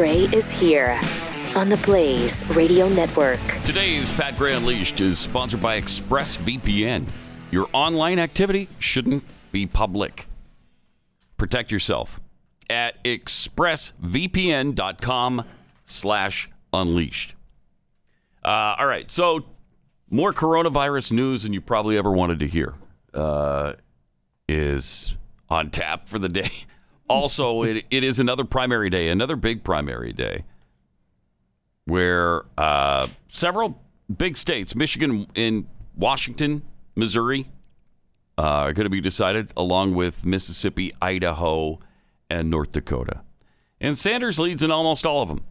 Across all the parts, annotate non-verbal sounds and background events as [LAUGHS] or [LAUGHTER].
Gray is here on the Blaze Radio Network. Today's Pat Gray Unleashed is sponsored by ExpressVPN. Your online activity shouldn't be public. Protect yourself at expressvpn.com slash unleashed. Uh, all right, so more coronavirus news than you probably ever wanted to hear uh, is on tap for the day. Also, it, it is another primary day, another big primary day, where uh, several big states, Michigan and Washington, Missouri, uh, are going to be decided, along with Mississippi, Idaho, and North Dakota. And Sanders leads in almost all of them.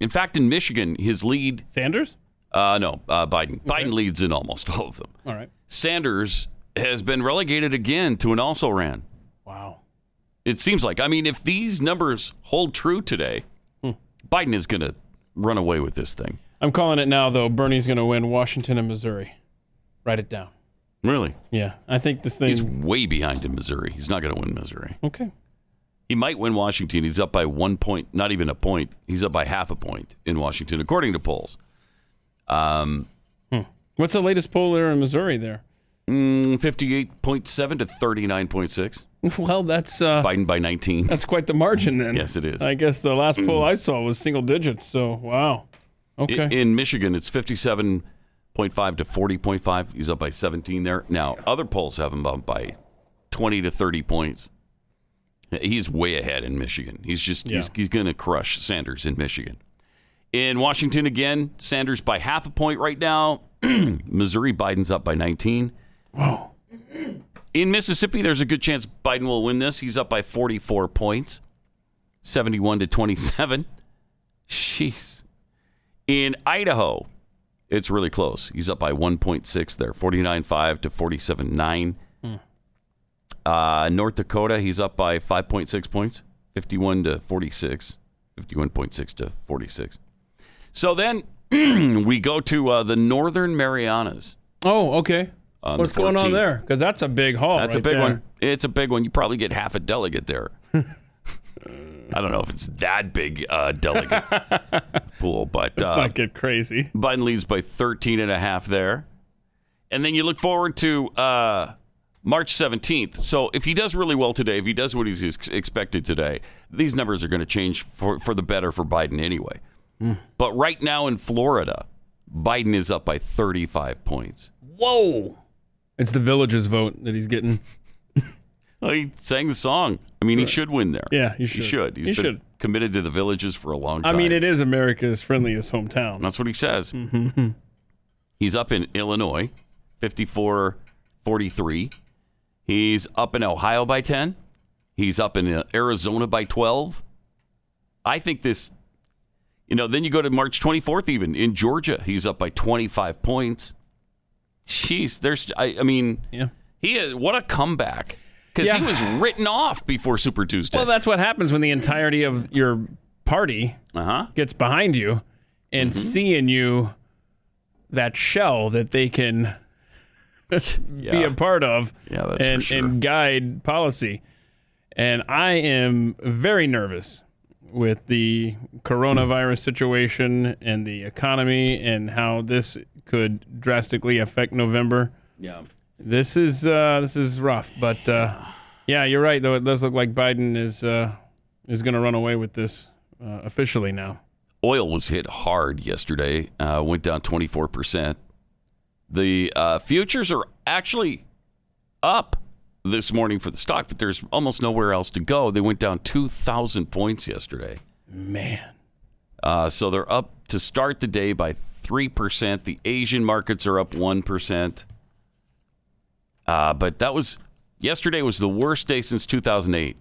In fact, in Michigan, his lead. Sanders? Uh, no, uh, Biden. Biden leads in almost all of them. All right. Sanders has been relegated again to an also ran. Wow. It seems like. I mean, if these numbers hold true today, Biden is going to run away with this thing. I'm calling it now, though. Bernie's going to win Washington and Missouri. Write it down. Really? Yeah, I think this thing. He's way behind in Missouri. He's not going to win Missouri. Okay. He might win Washington. He's up by one point, not even a point. He's up by half a point in Washington, according to polls. Um, What's the latest poll there in Missouri there? Mm, 58.7 to 39.6. [LAUGHS] Well, that's uh, Biden by 19. that's quite the margin then. Yes, it is. I guess the last poll I saw was single digits. So wow. Okay. In, in Michigan, it's 57.5 to 40.5. He's up by 17 there. Now, other polls have him up by 20 to 30 points. He's way ahead in Michigan. He's just he's, he's going to crush Sanders in Michigan. In Washington again, Sanders by half a point right now. [CLEARS THROAT] Missouri, Biden's up by 19. Whoa. In Mississippi, there's a good chance Biden will win this. He's up by 44 points, 71 to 27. Jeez. In Idaho, it's really close. He's up by 1.6 there, 49.5 to 47.9. Uh, North Dakota, he's up by 5.6 points, 51 to 46, 51.6 to 46. So then [CLEARS THROAT] we go to uh, the Northern Marianas. Oh, okay. What's going on there? Because that's a big haul. That's right a big there. one. It's a big one. You probably get half a delegate there. [LAUGHS] I don't know if it's that big uh, delegate [LAUGHS] pool, but Let's uh, not get crazy. Biden leads by 13 and a half there. And then you look forward to uh, March 17th. So if he does really well today, if he does what he's ex- expected today, these numbers are going to change for, for the better for Biden anyway. But right now in Florida, Biden is up by 35 points. Whoa. It's the villagers vote that he's getting. [LAUGHS] Well, he sang the song. I mean, he should win there. Yeah, he should. He should. He's He been should. committed to the villages for a long time. I mean, it is America's friendliest hometown. That's what he says. Mm-hmm. He's up in Illinois, 54 43. He's up in Ohio by 10. He's up in uh, Arizona by 12. I think this, you know, then you go to March 24th, even in Georgia, he's up by 25 points. Jeez, there's, I, I mean, Yeah. he is, what a comeback. Because he was written off before Super Tuesday. Well, that's what happens when the entirety of your party uh huh. gets behind you and Mm-hmm. seeing you that shell that they can [LAUGHS] be a part of Yeah, that's and, sure. and guide policy. And I am very nervous with the coronavirus situation and the economy and how this could drastically affect November. yeah. This is uh, this is rough, but uh, yeah, you're right. Though it does look like Biden is uh, is going to run away with this uh, officially now. oil was hit hard yesterday, uh, went down 24%. The uh, futures are actually up this morning for the stock, but there's almost nowhere else to go. They went down 2,000 points yesterday. Man, Uh, so they're up to start the day by 3%. The Asian markets are up 1%. Uh, but that was yesterday was the worst day since 2008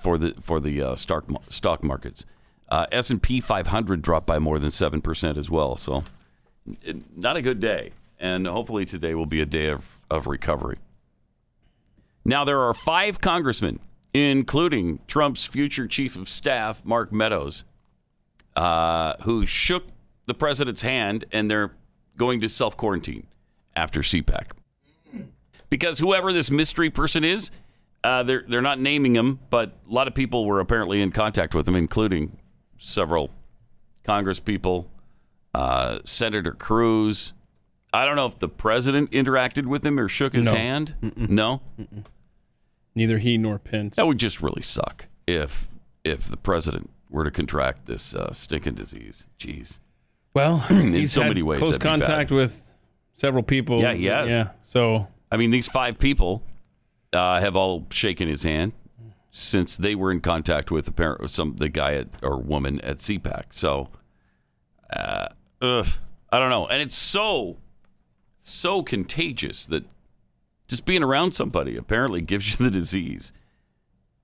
for the for the uh, stock stock markets. Uh, S&P 500 dropped by more than 7% as well. So not a good day. And hopefully today will be a day of, of recovery. Now, there are five congressmen, including Trump's future chief of staff, Mark Meadows, uh, who shook the president's hand and they're going to self quarantine after CPAC. Because whoever this mystery person is, uh, they're, they're not naming him, but a lot of people were apparently in contact with him, including several Congress people, uh, Senator Cruz. I don't know if the president interacted with him or shook his No. hand. No, Neither he nor Pence. that would just really suck if if the president were to contract this uh, stinking disease. Jeez. Well, [CLEARS THROAT] he's so had many ways close that'd be bad. contact with several people. Yeah, he has. Yeah. So I mean, these five people uh, have all shaken his hand since they were in contact with apparent some the guy at, or woman at CPAC. So, uh, ugh, I don't know, and it's so so contagious that just being around somebody apparently [LAUGHS] gives you the disease.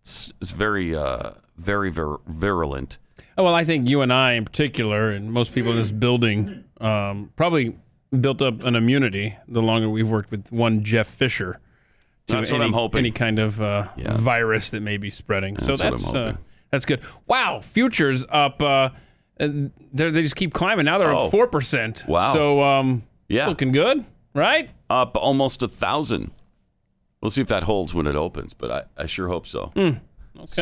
It's, it's very, uh, very vir- virulent. Oh, well, I think you and I, in particular, and most people in this building, um, probably built up an immunity the longer we've worked with one Jeff Fisher. to That's what any, I'm hoping. Any kind of uh, Yes. virus that may be spreading. so That's what I'm that's uh, that's good. Wow, futures up. Uh, they just keep climbing. Now they're Oh. up four percent. Wow. So um, Yeah. it's looking good, right? Up almost a thousand. We'll see if that holds when it opens, but I, I sure hope so. Okay.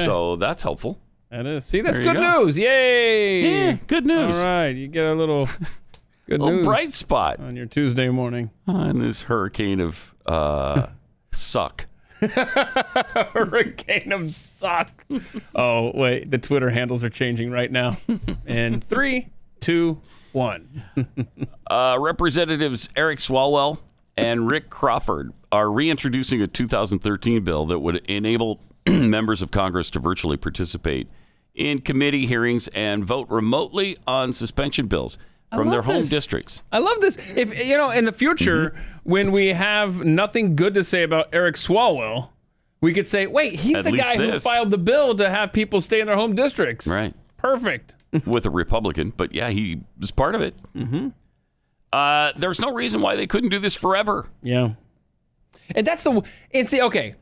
So that's helpful. that is. See, that's good go. news. Yay! Yeah, good news. All right, you get a little [LAUGHS] good A little news bright spot on your Tuesday morning. on this hurricane of uh, [LAUGHS] suck. [LAUGHS] hurricane of suck. oh, wait. The Twitter handles are changing right now. And three, two, one. [LAUGHS] Uh, Representatives Eric Swalwell and Rick Crawford are reintroducing a 2013 bill that would enable [CLEARS THROAT] members of Congress to virtually participate in committee hearings and vote remotely on suspension bills from their home this. districts. I love this. If, you know, in the future, Mm-hmm. when we have nothing good to say about Eric Swalwell, we could say, wait, he's At the least guy who filed the bill to have people stay in their home districts. Right. Perfect. with a Republican, but yeah, he was part of it. Mm-hmm. Uh, there's no reason why they couldn't do this forever. Yeah. And that's the and see, okay.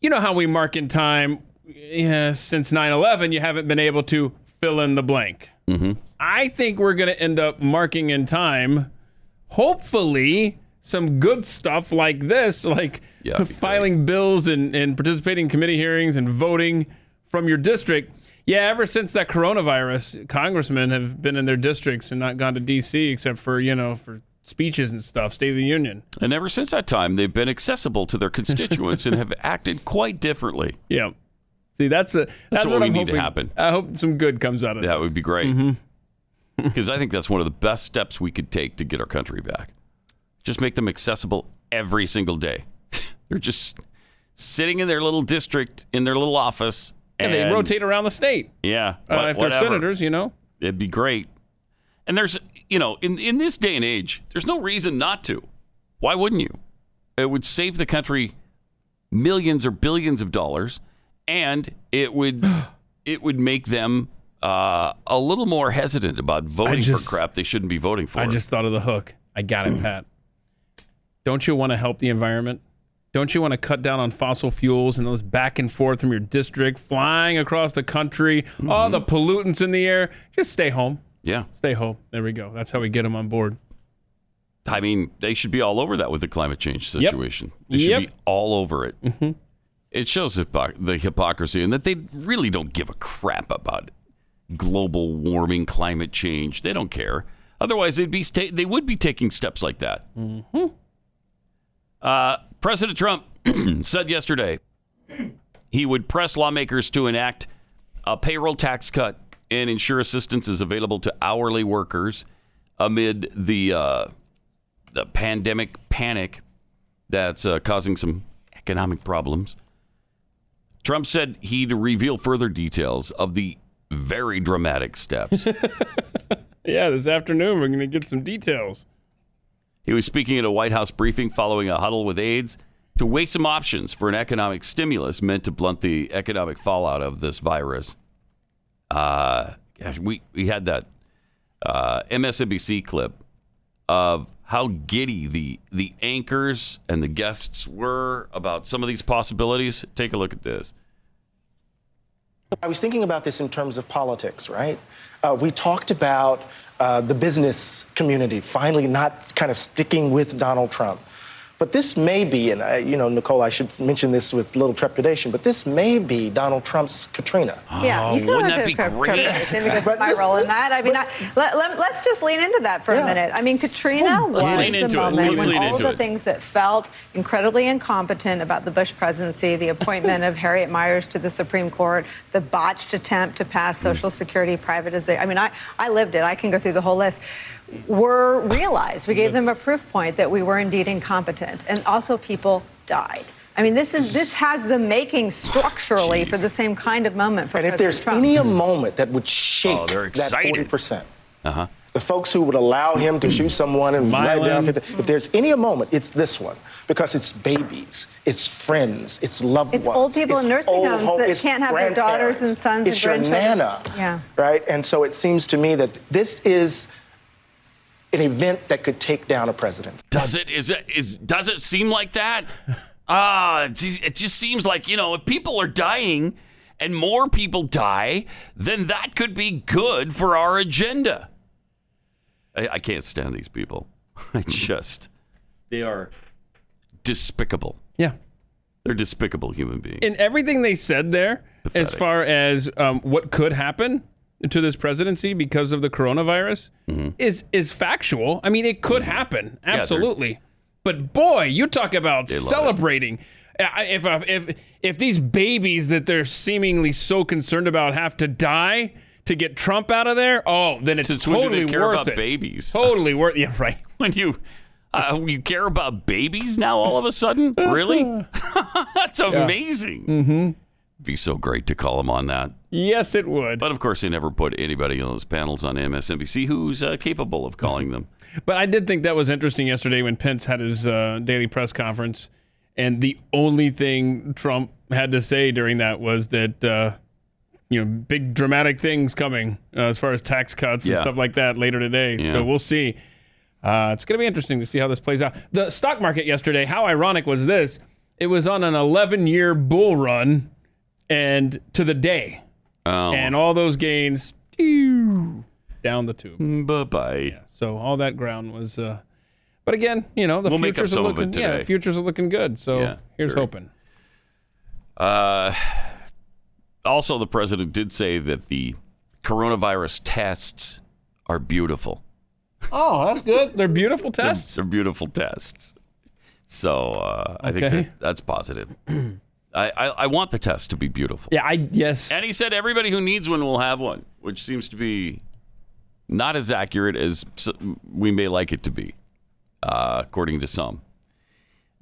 You know how we mark in time yeah, since 9-11, you haven't been able to fill in the blank. Mm-hmm. I think we're gonna end up marking in time, hopefully, some good stuff like this, like Yeah, filing bills and, and participating in committee hearings and voting from your district. Yeah, ever since that coronavirus, congressmen have been in their districts and not gone to D.C. except for, you know, for speeches and stuff, State of the Union. And ever since that time, they've been accessible to their constituents and have acted quite differently. Yeah. See, that's a that's, what what, we I'm need to happen. I hope some good comes out of That this. would be great. Mm-hmm. [LAUGHS] Because I think that's one of the best steps we could take to get our country back. Just make them accessible every single day. [LAUGHS] They're just sitting in their little district, in their little office. And they rotate around the state. Yeah. Uh, if they're senators, you know. It'd be great. And there's, you know, in, in this day and age, there's no reason not to. Why wouldn't you? It would save the country millions or billions of dollars, and it would [GASPS] it would make them uh, a little more hesitant about voting just- for crap they shouldn't be voting for. I just thought of the hook. I got it, [CLEARS THROAT] Pat. Don't you want to help the environment? Don't you want to cut down on fossil fuels and those back and forth from your district, flying across the country, all Mm-hmm. the pollutants in the air? Just stay home. yeah. Stay home. There we go. That's how we get them on board. I mean, they should be all over that with the climate change situation. They should Yep. be all over it. It shows the hypocrisy and that they really don't give a crap about global warming, climate change. They don't care. Otherwise, they'd be sta- they would be taking steps like that. Mhm. Uh, President Trump [CLEARS THROAT] said yesterday he would press lawmakers to enact a payroll tax cut and ensure assistance is available to hourly workers amid the uh, the pandemic panic that's uh, causing some economic problems. Trump said he'd reveal further details of the very dramatic steps. [LAUGHS] Yeah, this afternoon we're going to get some details. He was speaking at a White House briefing following a huddle with aides to weigh some options for an economic stimulus meant to blunt the economic fallout of this virus. Uh, gosh, we, we had that uh, MSNBC clip of how giddy the the anchors and the guests were about some of these possibilities. Take a look at this. I was thinking about this in terms of politics, right? Uh, we talked about uh, the business community finally not kind of sticking with Donald Trump. But this may be, and I, you know, Nicole, I should mention this with little trepidation, but this may be Donald Trump's Katrina. Yeah, Oh, you can wouldn't that be pre- great? trepidation because [LAUGHS] But my role in that. I mean, I, let, let, us just lean into that for Yeah. a minute. I mean, Katrina was lean the it. moment when lean all of into the it. things that felt incredibly incompetent about the Bush presidency, the appointment of Harriet Miers to the Supreme Court, the botched attempt to pass. Social Security privatization. I mean, I, I lived it. I can go through the whole list. Were realized. We gave them a proof point that we were indeed incompetent, and also people died. I mean, this is this has the making structurally for the same kind of moment for And if there's Trump. any a moment that would shake Oh, that 40%, Uh-huh. the folks who would allow him to shoot someone and write down, if there's any a moment, it's this one because it's babies, it's friends, it's loved ones. It's ones. old people in nursing homes home- that can't have their daughters and grandparents, sons and it's your grandchildren. nana, Yeah. right? And so it seems to me that this is an event that could take down a president. Does it? Is it? Is does it seem like that? [LAUGHS] Ah, it just- it just seems like you know, if people are dying and more people die, then that could be good for our agenda. I, I can't stand these people. [LAUGHS] I just they are despicable. Yeah. They're despicable human beings. And everything they said there, as far as um, what could happen to this presidency because of the coronavirus, is is factual. I mean, it could happen, they're- absolutely. but boy, you talk about it. celebrating. If uh, if if these babies that they're seemingly so concerned about have to die to get Trump out of there, oh, then it's Since totally care worth about it. babies? [LAUGHS] Totally worth. Yeah, right. [LAUGHS] when you uh, you care about babies now all of a sudden? Really? [LAUGHS] That's amazing. Mm-hmm. Be so great to call him on that. Yes, it would. But of course, they never put anybody on those panels on MSNBC who's uh, capable of calling them. But I did think that was interesting yesterday when Pence had his uh, daily press conference, and the only thing Trump had to say during that was that uh, you know big dramatic things coming uh, as far as tax cuts and stuff like that later today. Yeah. So we'll see. Uh, it's going to be interesting to see how this plays out. The stock market yesterday, how ironic was this? It was on an 11 year bull run, and to the day, Oh, and all those gains ew, down the tube. bye bye. So all that ground was. Uh, but again, you know, the We'll make up futures are some of it looking. Yeah, today. the futures are looking good. So Yeah, here's very. hoping. Uh, also, the president did say that the coronavirus tests are beautiful. Oh, that's good. They're beautiful [LAUGHS] tests. they're beautiful tests. So uh, I think Okay. that, that's positive. [CLEARS THROAT] I, I, I want the test to be beautiful. Yeah, I yes. And he said everybody who needs one will have one, which seems to be not as accurate as we may like it to be, uh, according to some.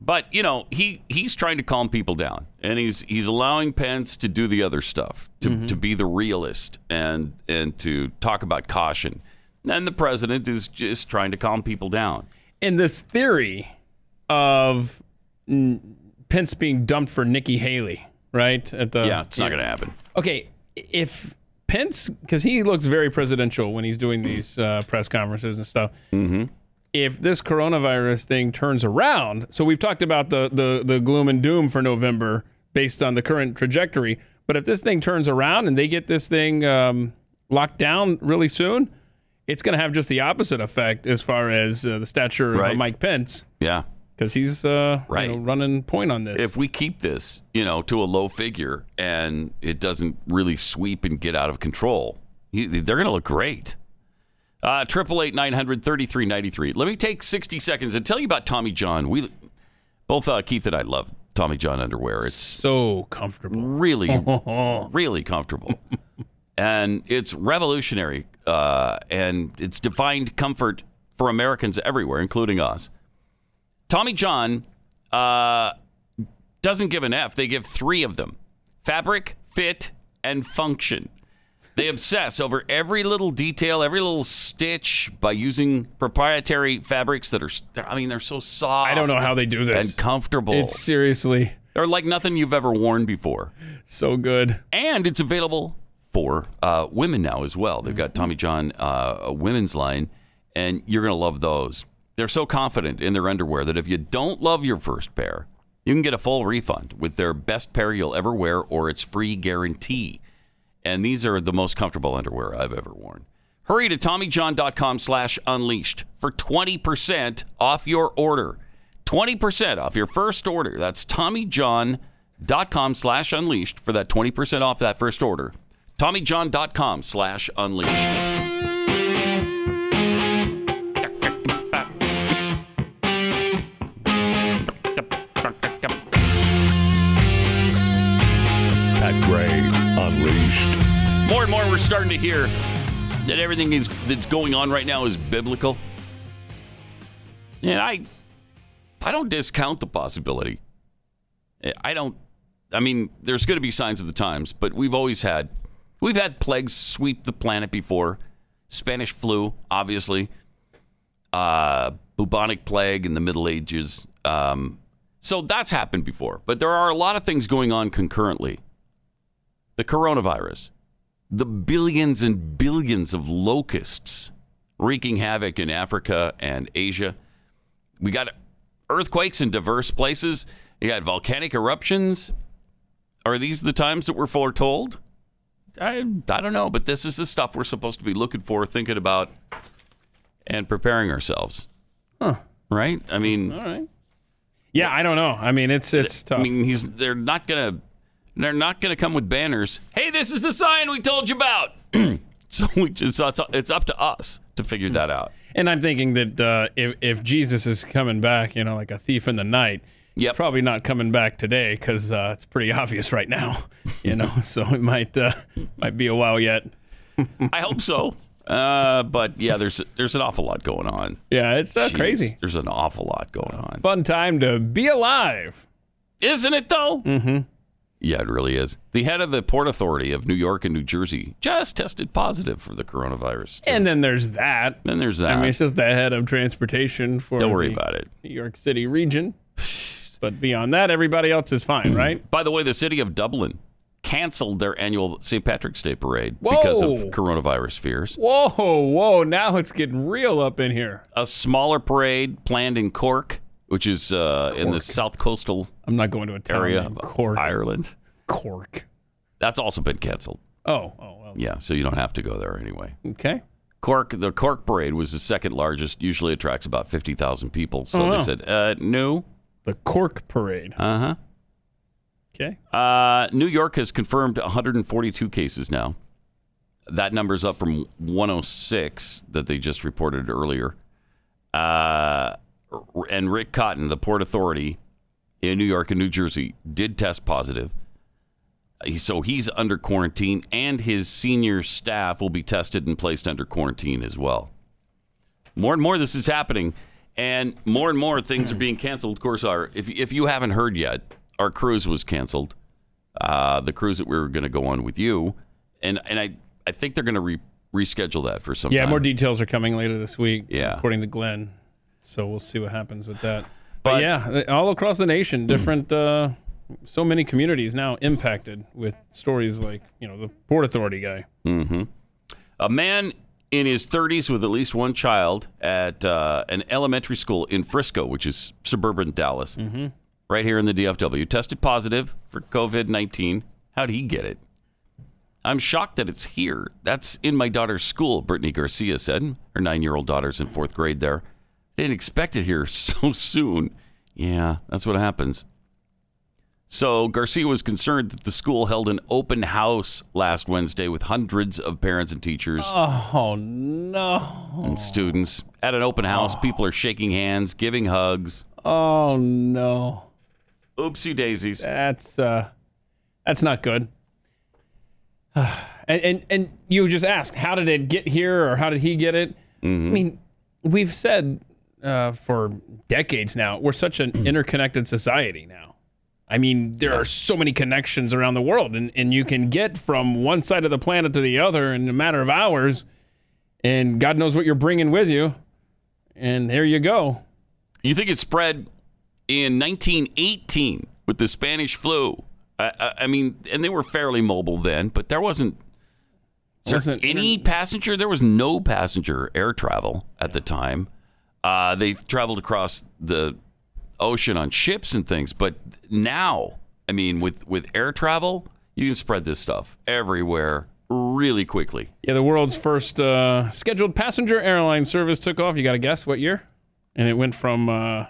But you know, he he's trying to calm people down, and he's he's allowing Pence to do the other stuff, to, to be the realist and and to talk about caution. And the president is just trying to calm people down. And this theory of Pence being dumped for Nikki Haley, right? At the Yeah, it's not going to happen. Okay, if Pence, because he looks very presidential when he's doing these uh, press conferences and stuff. Mm-hmm. If this coronavirus thing turns around, so we've talked about the, the the gloom and doom for November based on the current trajectory. But if this thing turns around and they get this thing um, locked down really soon, it's going to have just the opposite effect as far as uh, the stature of uh, Mike Pence, Yeah. Because he's uh, you know, running point on this. if we keep this, you know, to a low figure and it doesn't really sweep and get out of control, they're going to look great. Uh, Triple eight nine hundred thirty three ninety three. Let me take sixty seconds and tell you about Tommy John. We both uh, Keith and I love Tommy John underwear. It's so comfortable. really, [LAUGHS] really comfortable, and it's revolutionary. Uh, and it's defined comfort for Americans everywhere, including us. Tommy John uh, doesn't give an F. They give three of them fabric, fit, and function. They obsess over every little detail, every little stitch by using proprietary fabrics that are, I mean, they're so soft. I don't know how they do this. And comfortable. It's seriously they're like nothing you've ever worn before. so good. And it's available for uh, women now as well. They've got Tommy John, uh, a women's line, and you're going to love those. They're so confident in their underwear that if you don't love your first pair, you can get a full refund with their best pair you'll ever wear or its free guarantee. And these are the most comfortable underwear I've ever worn. Hurry to TommyJohn.com slash unleashed for 20% off your order. 20% off your first order. That's TommyJohn.com slash unleashed for that 20% off that first order. TommyJohn.com slash unleashed. Pat Gray Unleashed. More and more, we're starting to hear that everything is that's going on right now is biblical. And I, I don't discount the possibility. I don't. I mean, there's going to be signs of the times, but we've always had, we've had plagues sweep the planet before. Spanish flu, obviously. Uh, bubonic plague in the Middle Ages. Um, so that's happened before. But there are a lot of things going on concurrently. The coronavirus, the billions and billions of locusts wreaking havoc in Africa and Asia. We got earthquakes in diverse places. You got volcanic eruptions. Are these the times that we're foretold? I, I don't know, but this is the stuff we're supposed to be looking for, thinking about, and preparing ourselves. Huh. Right? I mean, All right. Yeah, I don't know. I mean, it's it's tough. I mean, he's they're not gonna they're not gonna come with banners. Hey, this is the sign we told you about. [CLEARS THROAT] so we just it's, it's up to us to figure that out. and I'm thinking that uh, if if Jesus is coming back, you know, like a thief in the night, Yep. he's probably not coming back today because uh, it's pretty obvious right now. [LAUGHS] You know, so it might uh, might be a while yet. [LAUGHS] I hope so. Uh, but yeah, there's there's an awful lot going on. Yeah, it's uh, Jeez, crazy. There's an awful lot going on, Fun time to be alive. isn't it? Though. Mm-hmm. Yeah, it really is. The head of the Port Authority of New York and New Jersey just tested positive for the coronavirus. And then there's that. then there's that. I mean, it's just the head of transportation for Don't worry the about it. New York City region. [SIGHS] But beyond that, everybody else is fine, [CLEARS THROAT] right? By the way, the city of Dublin canceled their annual St. Patrick's Day parade because of Whoa. coronavirus fears. Whoa, whoa! Now it's getting real up in here. A smaller parade planned in Cork, which is uh, in the south coastal I'm not going to a town area named of Cork. Ireland. Cork. That's also been canceled. Oh, oh, well. Yeah, so you don't have to go there anyway. Okay. Cork, the Cork parade was the second largest. Usually attracts about fifty thousand people. So Oh, they said, uh, no. The Cork Parade. Uh huh. Okay. Uh, New York has confirmed 142 cases now. That number's up from 106 that they just reported earlier. Uh, and Rick Cotton, the Port Authority in New York and New Jersey, did test positive. So he's under quarantine, and his senior staff will be tested and placed under quarantine as well. More and more, this is happening, and more and more things are being canceled. Of course, our if if you haven't heard yet, our cruise was canceled. Uh, the cruise that we were going to go on with you, and and I I think they're going to re- reschedule that for some Yeah, time. more details are coming later this week. Yeah. According to Glenn. So we'll see what happens with that. [SIGHS] But, But- yeah, all across the nation, different, uh, so many communities now impacted with stories like, you know, the Port Authority guy. A man in his 30s with at least one child at uh, an elementary school in Frisco, which is suburban Dallas, right here in the DFW, tested positive for COVID 19. How'd he get it? I'm shocked that it's here. That's in my daughter's school, Brittany Garcia said. Her nine year old daughter's in fourth grade there. Didn't expect it here [LAUGHS] so soon. Yeah, that's what happens. So Garcia was concerned that the school held an open house last Wednesday with hundreds of parents and teachers Oh, no. and students. At an open house, people are shaking hands, giving hugs. Oh, no. Oopsie daisies. That's, uh, that's not good. [SIGHS] and, and, and you just asked, how did it get here or how did he get it? I mean, we've said uh, for decades now, we're such an [CLEARS THROAT] interconnected society now. I mean, there are so many connections around the world, and, and you can get from one side of the planet to the other in a matter of hours, and God knows what you're bringing with you. And there you go. You think it spread in 1918 with the Spanish flu? I, I, I mean, and they were fairly mobile then, but there wasn't. There Wasn't any passenger? There was no passenger air travel at the time. Uh, they traveled across the ocean on ships and things, but now, I mean, with with air travel, you can spread this stuff everywhere really quickly. Yeah, the world's first uh, scheduled passenger airline service took off. You got to guess what year? And it went from uh,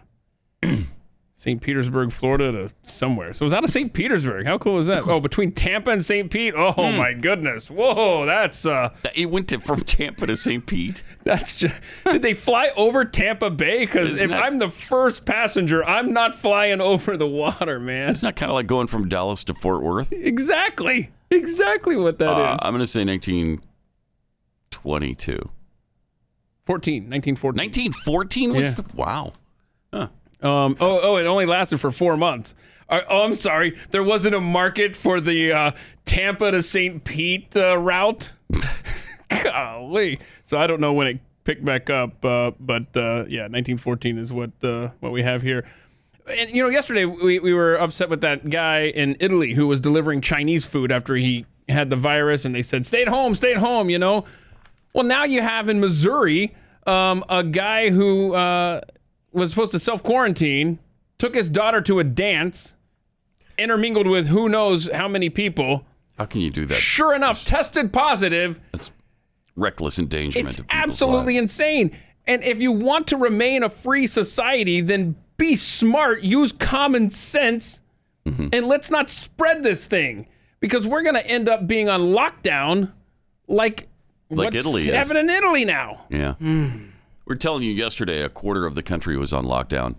[CLEARS THROAT] St. Petersburg, Florida to somewhere. So it was out of St. Petersburg. How cool is that? Oh, between Tampa and St. Pete. Oh Hmm. my goodness. Whoa, that's uh It went to, from Tampa to St. Pete. [LAUGHS] that's just Did they fly over Tampa Bay cuz if that- I'm the first passenger, I'm not flying over the water, man. It's not kind of like going from Dallas to Fort Worth. Exactly. Exactly what that is. Uh, I'm going to say 1922. 14, 1914. 1914 was Yeah. the wow. Um, oh, oh, it only lasted for four months. Uh, oh, I'm sorry. There wasn't a market for the uh, Tampa to St. Pete uh, route. [LAUGHS] Golly. So I don't know when it picked back up, uh, but uh, yeah, 1914 is what uh, what we have here. And you know, yesterday we, we were upset with that guy in Italy who was delivering Chinese food after he had the virus, and they said, "Stay at home, stay at home." You know. Well, now you have in Missouri um, a guy who was supposed to self quarantine, took his daughter to a dance, intermingled with who knows how many people. How can you do that? Sure enough, tested positive. That's reckless endangerment. It's of absolutely lives. insane. And if you want to remain a free society, then be smart, use common sense, Mm-hmm. and let's not spread this thing because we're going to end up being on lockdown like, Like what's Italy is. happening in Italy now. Yeah. Hmm. We're telling you yesterday a quarter of the country was on lockdown.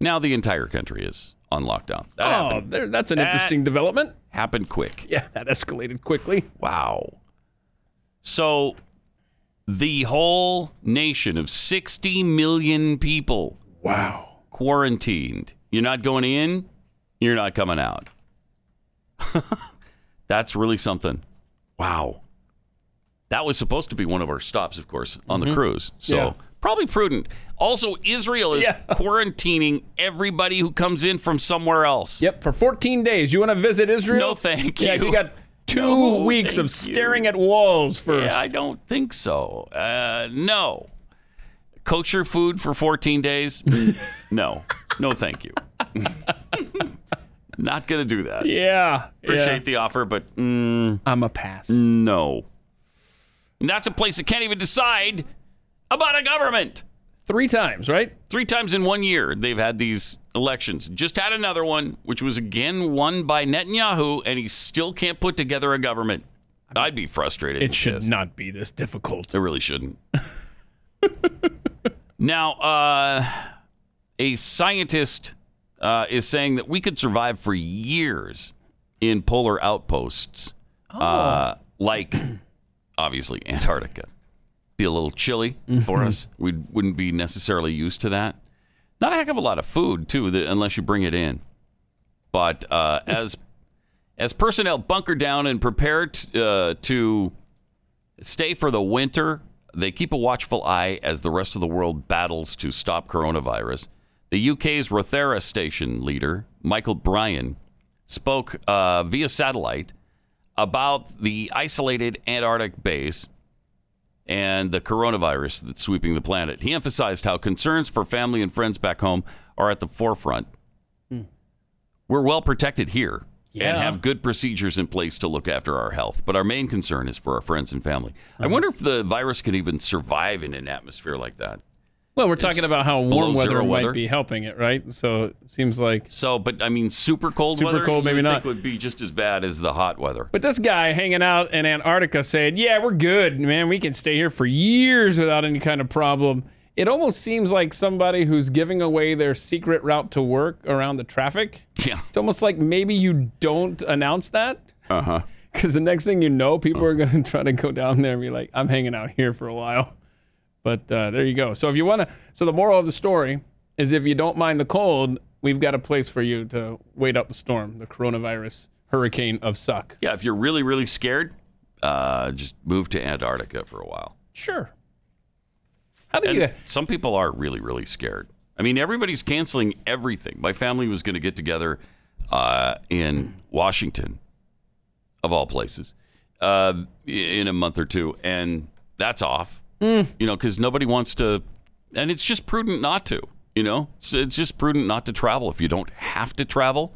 Now the entire country is on lockdown. That Oh, happened, there, that's an That- interesting development. happened quick. [LAUGHS] Yeah, that escalated quickly. Wow. So the whole nation of 60 million people Wow. quarantined. You're not going in, you're not coming out. [LAUGHS] That's really something. Wow. That was supposed to be one of our stops, of course, on the mm-hmm. cruise. So Yeah. Probably prudent. Also, Israel is Yeah. [LAUGHS] quarantining everybody who comes in from somewhere else. Yep, for 14 days. You want to visit Israel? No, thank you. Yeah, you. got [LAUGHS] two No, weeks of thank you. staring at walls first. Yeah, I don't think so. Uh, no. Kosher food for 14 days? [LAUGHS] no. No, thank you. Not going to do that. yeah. Appreciate yeah. the offer, but mm, I'm a pass. no. And that's a place that can't even decide about a government. Three times, right? Three times in one year, they've had these elections. Just had another one, which was again won by Netanyahu, and he still can't put together a government. I'd be frustrated. It should this. not be this difficult. It really shouldn't. [LAUGHS] now, uh, a scientist uh, is saying that we could survive for years in polar outposts, uh, like [CLEARS THROAT] obviously Antarctica. Be a little chilly for us. We wouldn't be necessarily used to that. Not a heck of a lot of food too, that, unless you bring it in. But uh, as as personnel bunker down and prepare t- uh, to stay for the winter. They keep a watchful eye as the rest of the world battles to stop coronavirus. The UK's Rothera station leader, Michael Bryan, spoke uh, via satellite about the isolated Antarctic base and the coronavirus that's sweeping the planet. He emphasized how concerns for family and friends back home are at the forefront. Hmm. We're well protected here and have good procedures in place to look after our health, but our main concern is for our friends and family. I uh-huh. wonder if the virus can even survive in an atmosphere like that. Well, we're talking about how warm below weather might be helping it, right? So it seems like. So, but I mean, super cold Super weather, cold, maybe not. think would be just as bad as the hot weather. But this guy hanging out in Antarctica saying, "Yeah, we're good, man. We can stay here for years without any kind of problem." It almost seems like somebody who's giving away their secret route to work around the traffic. [LAUGHS] Yeah. It's almost like maybe you don't announce that [LAUGHS] Uh huh. because the next thing you know, people are going [LAUGHS] to try to go down there and be like, "I'm hanging out here for a while." But uh, there you go. So if you want to, so the moral of the story is, if you don't mind the cold, we've got a place for you to wait out the storm, the coronavirus hurricane of suck. Yeah, if you're really, really scared, uh, just move to Antarctica for a while. Sure. How do And you? some people are really, really scared. I mean, everybody's canceling everything. My family was going to get together uh, in Washington, of all places, uh, in a month or two, and that's off. You know, because nobody wants to, and it's just prudent not to. You know, so it's just prudent not to travel if you don't have to travel.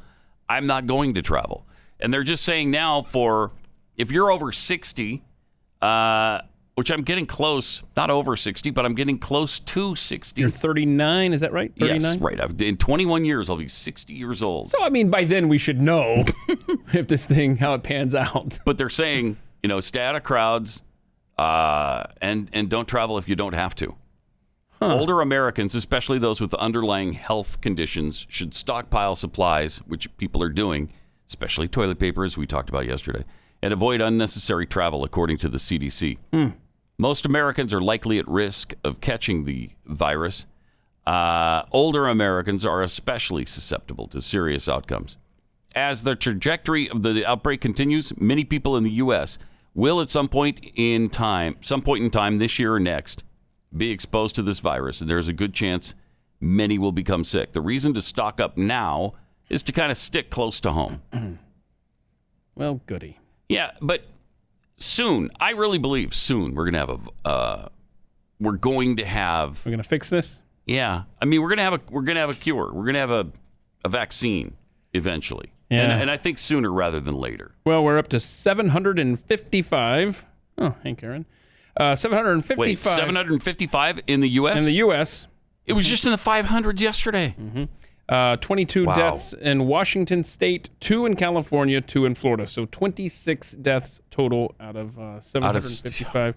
I'm not going to travel, and they're just saying now for if you're over sixty, uh, which I'm getting close, not over 60, but I'm getting close to 60. You're 39, is that right? 39? yes, right. I've, in 21 years, I'll be 60 years old. So I mean, by then we should know [LAUGHS] if this thing how it pans out. but they're saying, you know, stay out of crowds, uh, and and don't travel if you don't have to. Older Americans, especially those with underlying health conditions, should stockpile supplies, which people are doing, especially toilet paper, as we talked about yesterday, and avoid unnecessary travel, according to the CDC. Most Americans are likely at risk of catching the virus. Uh, older Americans are especially susceptible to serious outcomes. As the trajectory of the outbreak continues, many people in the U.S. will at some point in time, some point in time this year or next, be exposed to this virus, and there's a good chance many will become sick. The reason to stock up now is to kind of stick close to home. [CLEARS THROAT] Well, goody. Yeah, but soon, I really believe soon we're gonna have a, uh, we're going to have We're gonna fix this. yeah. I mean, we're gonna have a we're gonna have a cure. We're gonna have a, a vaccine eventually. And, Yeah. and I think sooner rather than later. Well, we're up to 755. Oh, hey, Karen. Uh, 755 Wait, 755 in the U.S. in the U.S. it was just in the 500s yesterday. Mm-hmm. Uh, 22 Wow. deaths in Washington State, two in California, two in Florida. So 26 deaths total out of uh, 755.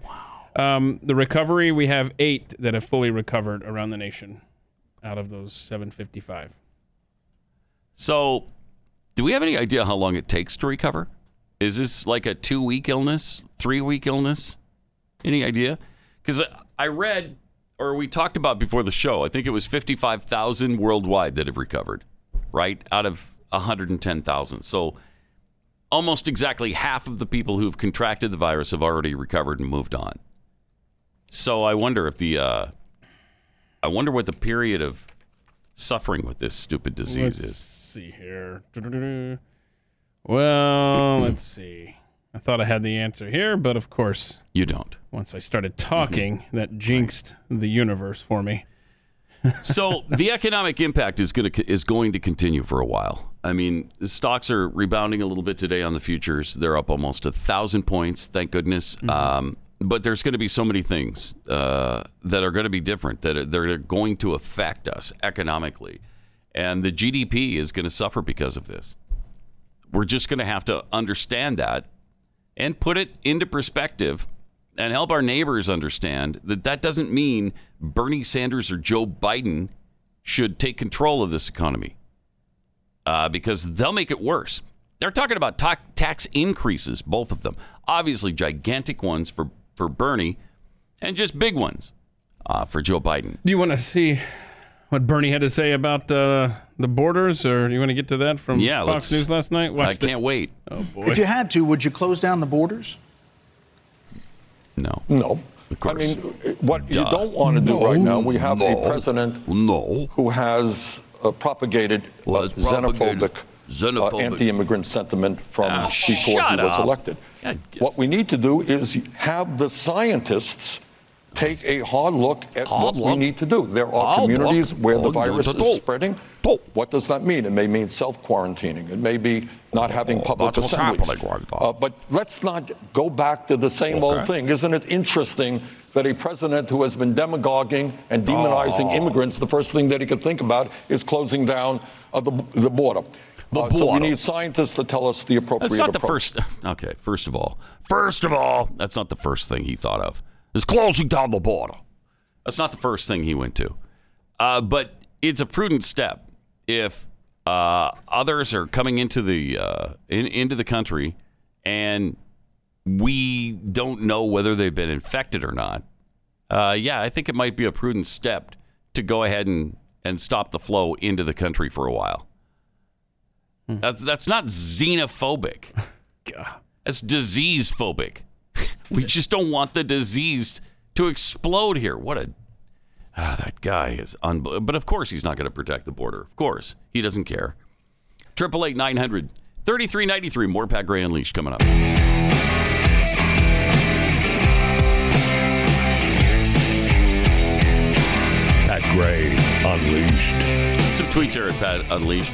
Um, the recovery, we have eight that have fully recovered around the nation out of those 755. So, do we have any idea how long it takes to recover? Is this like a two week illness, three week illness? Any idea? Because I read, or we talked about before the show, I think it was 55,000 worldwide that have recovered, right? Out of 110,000. So, almost exactly half of the people who have contracted the virus have already recovered and moved on. So, I wonder if the, uh, I wonder what the period of suffering with this stupid disease Let's is. See here. [CLEARS THROAT] Well, [CLEARS THROAT] let's see. I thought I had the answer here, but of course, You don't. once I started talking, that jinxed the universe for me. [LAUGHS] So the economic impact is going to is going to continue for a while. I mean, the stocks are rebounding a little bit today on the futures. They're up almost a thousand points, thank goodness. Um, but there's going to be so many things uh, that are going to be different that are, they're going to affect us economically, and the GDP is going to suffer because of this. We're just going to have to understand that and put it into perspective and help our neighbors understand that that doesn't mean Bernie Sanders or Joe Biden should take control of this economy uh, because they'll make it worse. They're talking about ta- tax increases, both of them. Obviously, gigantic ones for, for Bernie and just big ones uh, for Joe Biden. Do you want to see what Bernie had to say about uh, the borders, or you want to get to that from Yeah, Fox News last night? I the- can't wait. oh boy! If you had to, would you close down the borders? No. No. I course. mean, what you don't want to do right now, we have No. a president No. who has uh, propagated Who uh, has propagated xenophobic, xenophobic- uh, anti-immigrant sentiment from Ah, before shut he was elected. Yeah, What we need to do is have the scientists take a hard look at Hard what we need to do. There are Hard communities look. where the virus look. is spreading. Oh. What does that mean? It may mean self-quarantining. It may be not having Oh, public that's assemblies. Uh, but let's not go back to the same old thing. Isn't it interesting that a president who has been demagoguing and demonizing Oh. immigrants, the first thing that he could think about is closing down uh, the, the border? The Uh, So we need scientists to tell us the appropriate That's not the approach. first. [LAUGHS] Okay, first of all, first of all, that's not the first thing he thought of. Is closing down the border. That's not the first thing he went to. Uh, but it's a prudent step if uh, others are coming into the uh, in, into the country and we don't know whether they've been infected or not. Uh, yeah, I think it might be a prudent step to go ahead and, and stop the flow into the country for a while. That's, that's not xenophobic. [LAUGHS] That's disease phobic. [LAUGHS] we just don't want the disease to explode here. What a ah, that guy is unbelievable. But of course, he's not going to protect the border. Of course, he doesn't care. Triple eight nine hundred thirty three ninety three. More Pat Gray Unleashed coming up. Pat Gray Unleashed. Some tweets here at Pat Unleashed.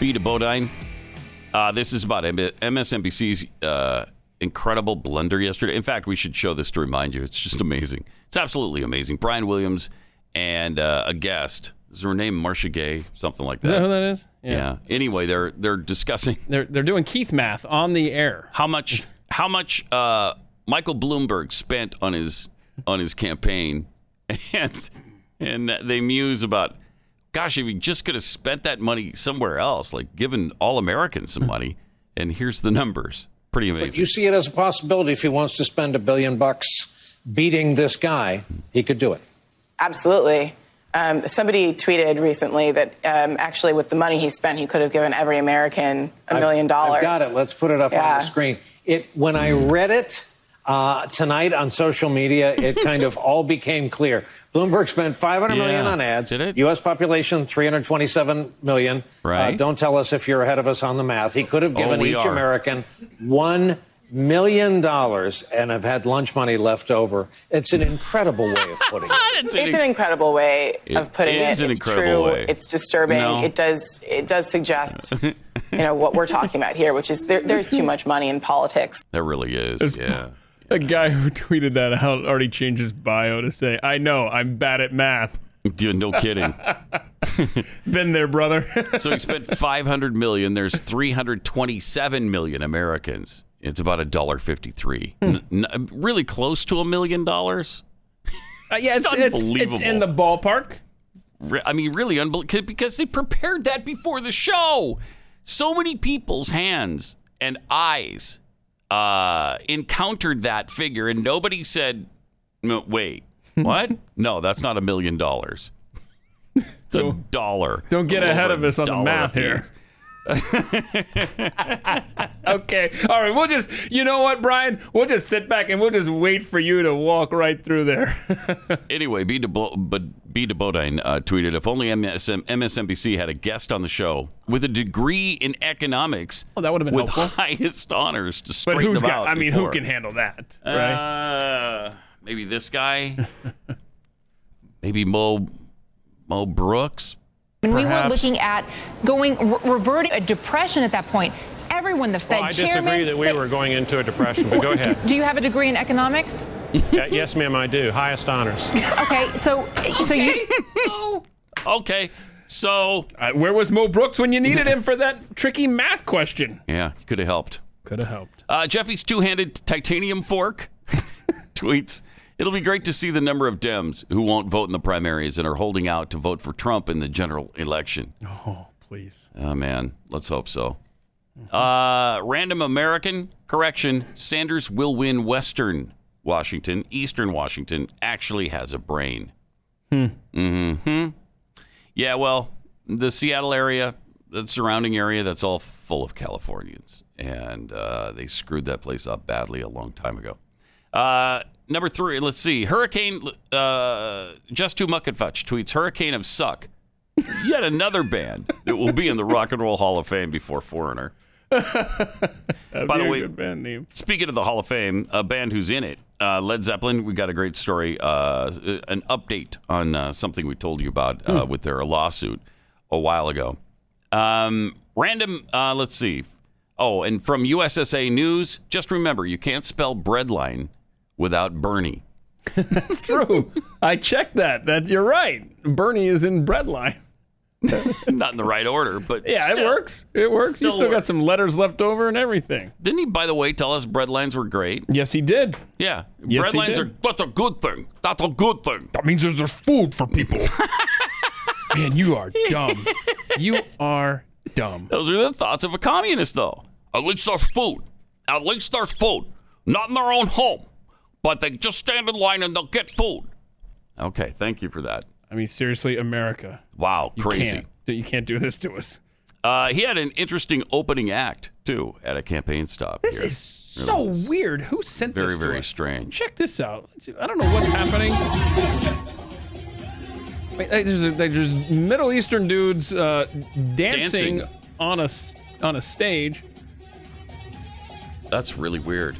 B to Bodine. Uh, this is about MSNBC's uh, incredible blunder yesterday. In fact, we should show this to remind you. It's just amazing. It's absolutely amazing. Brian Williams and uh, a guest. Is her name Marcia Gay? Something like Is that who that. that is? Yeah. Anyway, they're they're discussing [LAUGHS] They're they're doing Keith math on the air. how much how much uh, Michael Bloomberg spent on his on his campaign, [LAUGHS] and and they muse about, gosh, if he just could have spent that money somewhere else, like given all Americans some [LAUGHS] money. And here's the numbers. Pretty But amazing. you see it as a possibility if he wants to spend a billion bucks beating this guy, he could do it. Absolutely. Um, somebody tweeted recently that um, actually, with the money he spent, he could have given every American a million dollars. I've got it. Let's put it up on the screen. It when I read it uh, tonight on social media, it kind of [LAUGHS] all became clear. Bloomberg spent 500 million Yeah. on ads. Did it? U.S. population 327 million. Right. Uh, don't tell us if you're ahead of us on the math. He could have Oh, given we each are. American one million dollars and have had lunch money left over. It's an incredible way of putting it. [LAUGHS] It's It's an incredible way It of putting is it. an it's incredible true. way. It's disturbing. No. It does. It does suggest, you know, what we're talking about here, which is there, there's too [LAUGHS] much money in politics. there really is. Yeah. A guy who [LAUGHS] tweeted that out already changed his bio to say, "I know I'm bad at math." Dude, no kidding. [LAUGHS] Been there, brother. [LAUGHS] so he spent 500 million. There's 327 million Americans. It's about a dollar 53. Hmm. N- n- really close to a million dollars. Uh, yeah, it's, It's it's, it's in the ballpark. Re- I mean, really unbelievable because they prepared that before the show. So many people's hands and eyes uh, encountered that figure, and nobody said, no, "Wait, [LAUGHS] what? no, that's not a million dollars. It's a Don't- dollar. don't get ahead of us on the math here. [LAUGHS] Okay, all right. We'll just, you know what, Brian? We'll just sit back and we'll just wait for you to walk right through there. [LAUGHS] Anyway, B. De Bo- but B. De Bodine uh, tweeted, "If only MSM- MSNBC had a guest on the show with a degree in economics, Oh, that would have been with helpful. highest honors to But straighten who's them got? out." I mean, before. who can handle that, right? Uh, maybe this guy. [LAUGHS] maybe Mo Mo Brooks. And we were looking at going re- reverting a depression at that point. Everyone, the Fed Well, I chairman. disagree that we were going into a depression, but go [LAUGHS] ahead. Do you have a degree in economics? Yeah, yes, ma'am, I do. Highest honors. Okay, so so you Okay, so Uh, where was Mo Brooks when you needed him for that tricky math question? yeah, he could have helped. Could have helped. Uh, Jeffy's two-handed titanium fork [LAUGHS] tweets. It'll be great to see the number of Dems who won't vote in the primaries and are holding out to vote for Trump in the general election. Oh, please. Oh man, let's hope so. Uh, random American correction: Sanders will win Western Washington. Eastern Washington actually has a brain. Hmm. Hmm. Yeah. Well, the Seattle area, the surrounding area, that's all full of Californians, and uh, they screwed that place up badly a long time ago. Uh, number three. Let's see. Hurricane. Uh, Just Too Mucketfutch tweets: Hurricane of Suck [LAUGHS] yet another band that will be in the Rock and Roll Hall of Fame before Foreigner. [LAUGHS] By the a way- good band name. Speaking of the Hall of Fame, a band who's in it, uh, Led Zeppelin. We got a great story, uh, an update on uh, something we told you about uh, with their lawsuit a while ago. Um, random. Uh, let's see. Oh, and from USSA News, just remember you can't spell breadline without Bernie. That's true. I checked that. That you're right. Bernie is in breadline. [LAUGHS] Not in the right order, but Yeah, still. it works. It works. you Still still got some letters left over and everything. Didn't he, by the way, tell us breadlines were great? Yes, he did. Yeah, Yes, breadlines are that's a good thing. That's a good thing. That means there's, there's food for people. [LAUGHS] Man, you are dumb. You are dumb. Those are the thoughts of a communist, though. At least there's food. At least there's food. Not in their own home, but they just stand in line and they'll get food. Okay, thank you for that. I mean, seriously, America. Wow, You crazy. Can't, you can't do this to us. Uh, he had an interesting opening act too at a campaign stop. This here. is so weird. Who sent very, this Very, very strange. Check this out. I don't know what's happening. Wait, There's, there's Middle Eastern dudes uh, dancing, Dancing. on a on a stage. That's really weird.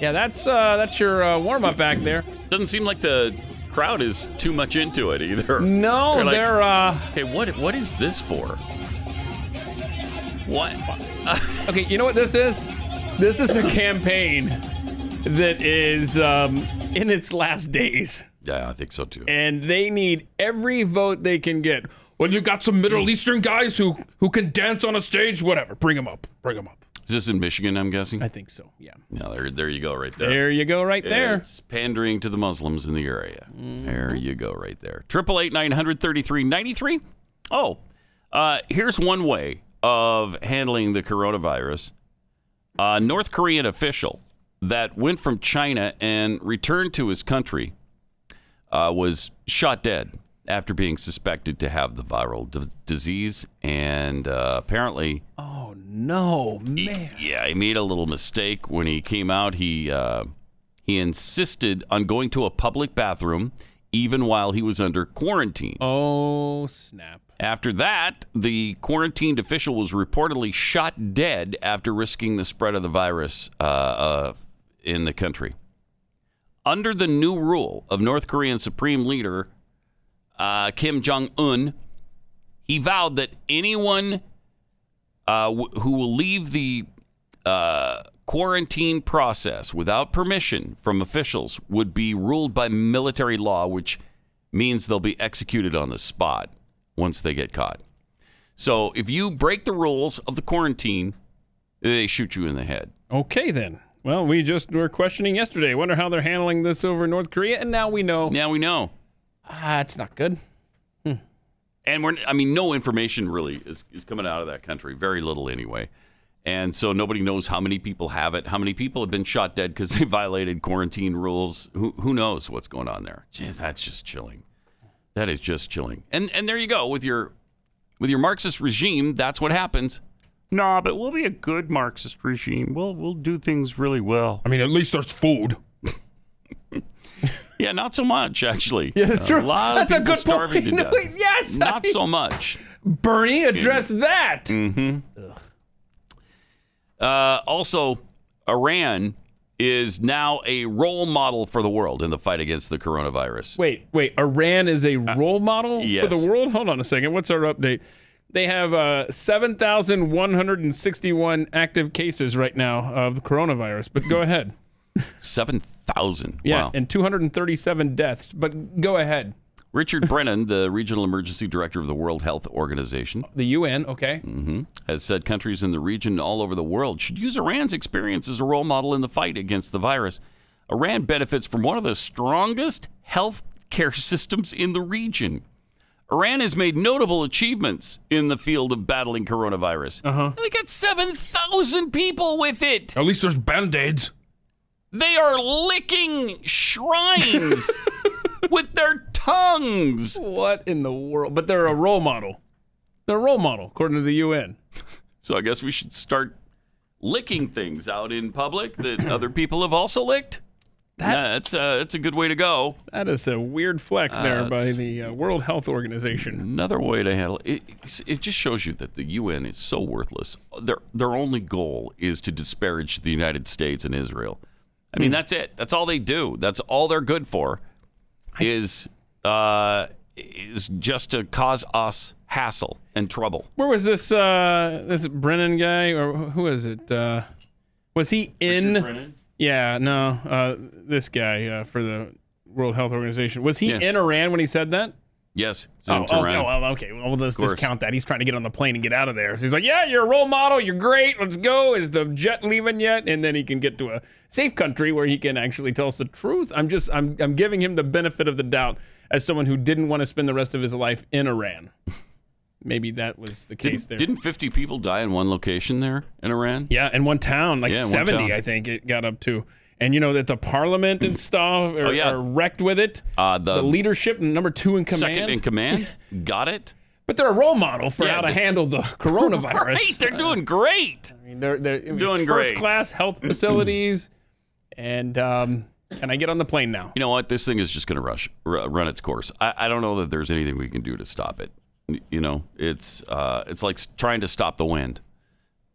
Yeah, that's uh, that's your uh, warm up act there. Doesn't seem like the crowd is too much into it either. No, [LAUGHS] They're like, they're uh, Okay, what what is this for? What? [LAUGHS] okay. You know what this is? This is a campaign that is um, in its last days, Yeah, I think so too. and they need every vote they can get. Well, you got some Middle Eastern guys who who can dance on a stage. Whatever, bring them up. Bring them up. Is this in Michigan? I'm guessing. I think so. Yeah. Yeah, there, there you go, right there. There you go, right there. It's pandering to the Muslims in the area. There you go, right there. Triple eight nine hundred thirty three ninety three. Oh, uh, here's one way of handling the coronavirus. A North Korean official that went from China and returned to his country uh, was shot dead after being suspected to have the viral d- disease, and uh, apparently Oh no, man. yeah, he made a little mistake when he came out. He uh, he insisted on going to a public bathroom even while he was under quarantine. Oh snap! After that, the quarantined official was reportedly shot dead after risking the spread of the virus uh, uh, in the country. Under the new rule of North Korean Supreme Leader uh, Kim Jong Un, he vowed that anyone uh, w- who will leave the uh, quarantine process without permission from officials would be ruled by military law, which means they'll be executed on the spot once they get caught. So if you break the rules of the quarantine, they shoot you in the head. Okay then. Well, we just were questioning yesterday. Wonder how they're handling this over in North Korea, and now we know. Now we know. Ah, it's not good. And we're, I mean, no information really is, is coming out of that country. Very little anyway. And so nobody knows how many people have it, how many people have been shot dead because [LAUGHS] they violated quarantine rules. Who, who knows what's going on there? Gee, that's just chilling. That is just chilling. And and there you go with your with your Marxist regime. That's what happens. Nah, but we'll be a good Marxist regime. We'll we'll do things really well. I mean, at least there's food. [LAUGHS] Yeah, not so much actually. [LAUGHS] Yeah, it's true. A lot That's a of people good starving point. to No, [LAUGHS] death. yes, I not mean- so much. Bernie, address that. hmm Uh, also, Iran is now a role model for the world in the fight against the coronavirus. Wait, wait. Iran is a role model for Uh, yes. the world? Hold on a second. What's our update? They have uh, 7,161 active cases right now of the coronavirus, but go [LAUGHS] ahead. Seven thousand. Yeah, Wow. and 237 deaths, but go ahead. Richard Brennan, the regional emergency director of the World Health Organization, The UN, okay. hmm has said countries in the region all over the world should use Iran's experience as a role model in the fight against the virus. Iran benefits from one of the strongest health care [LAUGHS] systems in the region. Iran has made notable achievements in the field of battling coronavirus. Uh-huh. They got 7,000 people with it. At least there's band-aids. They are licking shrines [LAUGHS] with their tongues. What in the world? But they're a role model. They're a role model, according to the UN. So I guess we should start licking things out in public that [CLEARS THROAT] other people have also licked. That, that's, uh, that's a good way to go. That is a weird flex there Uh, by the uh, World Health Organization. Another way to handle it, it, it just shows you that the UN is so worthless. Their, their only goal is to disparage the United States and Israel. I mean, Hmm. that's it. That's all they do. That's all they're good for is, uh, is just to cause us hassle and trouble. Where was this uh this Brennan guy or who is it? Uh was he in Brennan? Yeah, no. Uh this guy uh, for the World Health Organization. Was he Yeah. in Iran when he said that? Yes. Oh, Tehran. Oh, well, oh, okay. Well, let's discount that. He's trying to get on the plane and get out of there. So he's like, "Yeah, you're a role model. You're great. Let's go." Is the jet leaving yet? And then he can get to a safe country where he can actually tell us the truth. I'm just, I'm, I'm giving him the benefit of the doubt as someone who didn't want to spend the rest of his life in Iran. [LAUGHS] Maybe that was the case Didn't, there. didn't 50 people die in one location there in Iran? Yeah, in one town, like Yeah, 70, town. I think it got up to. And you know that the parliament and stuff are, Oh, yeah. are wrecked with it. Uh, the, the leadership, number two in command. second in command [LAUGHS] got it. But they're a role model for Yeah, how to handle the [LAUGHS] coronavirus. Right, they're doing great. I mean, they're they're Doing first great. class health [CLEARS THROAT] facilities. and um, can I get on the plane now? You know what? This thing is just going to rush r- run its course. I, I don't know that there's anything we can do to stop it. You know, it's uh, it's like trying to stop the wind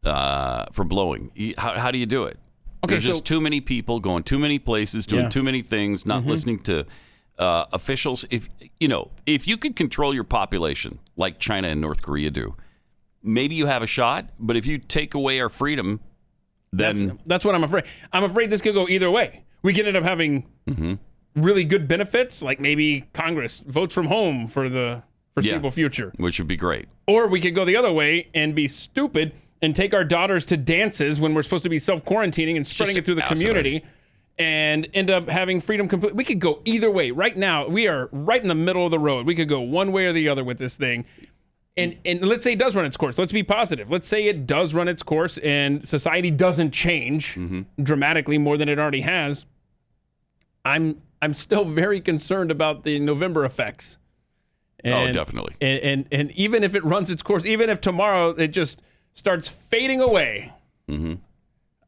uh, from blowing. How, how do you do it? Okay, There's so- just too many people going too many places, doing Yeah. too many things, not Mhm. listening to uh, officials. If you know, if you could control your population like China and North Korea do, maybe you have a shot. But if you take away our freedom, then That's, that's what I'm afraid. I'm afraid this could go either way. We could end up having Mm-hmm. really good benefits, like maybe Congress votes from home for the foreseeable Yeah. future. which would be great. Or we could go the other way and be stupid and take our daughters to dances when we're supposed to be self quarantining and spreading it through the community and end up having freedom complete. We could go either way. Right now, we are right in the middle of the road. We could go one way or the other with this thing. And, and let's say it does run its course. Let's be positive. Let's say it does run its course and society doesn't change dramatically more than it already has. I'm I'm still very concerned about the November effects. Oh, definitely. And, and and even if it runs its course, even if tomorrow it just starts fading away, Mm-hmm.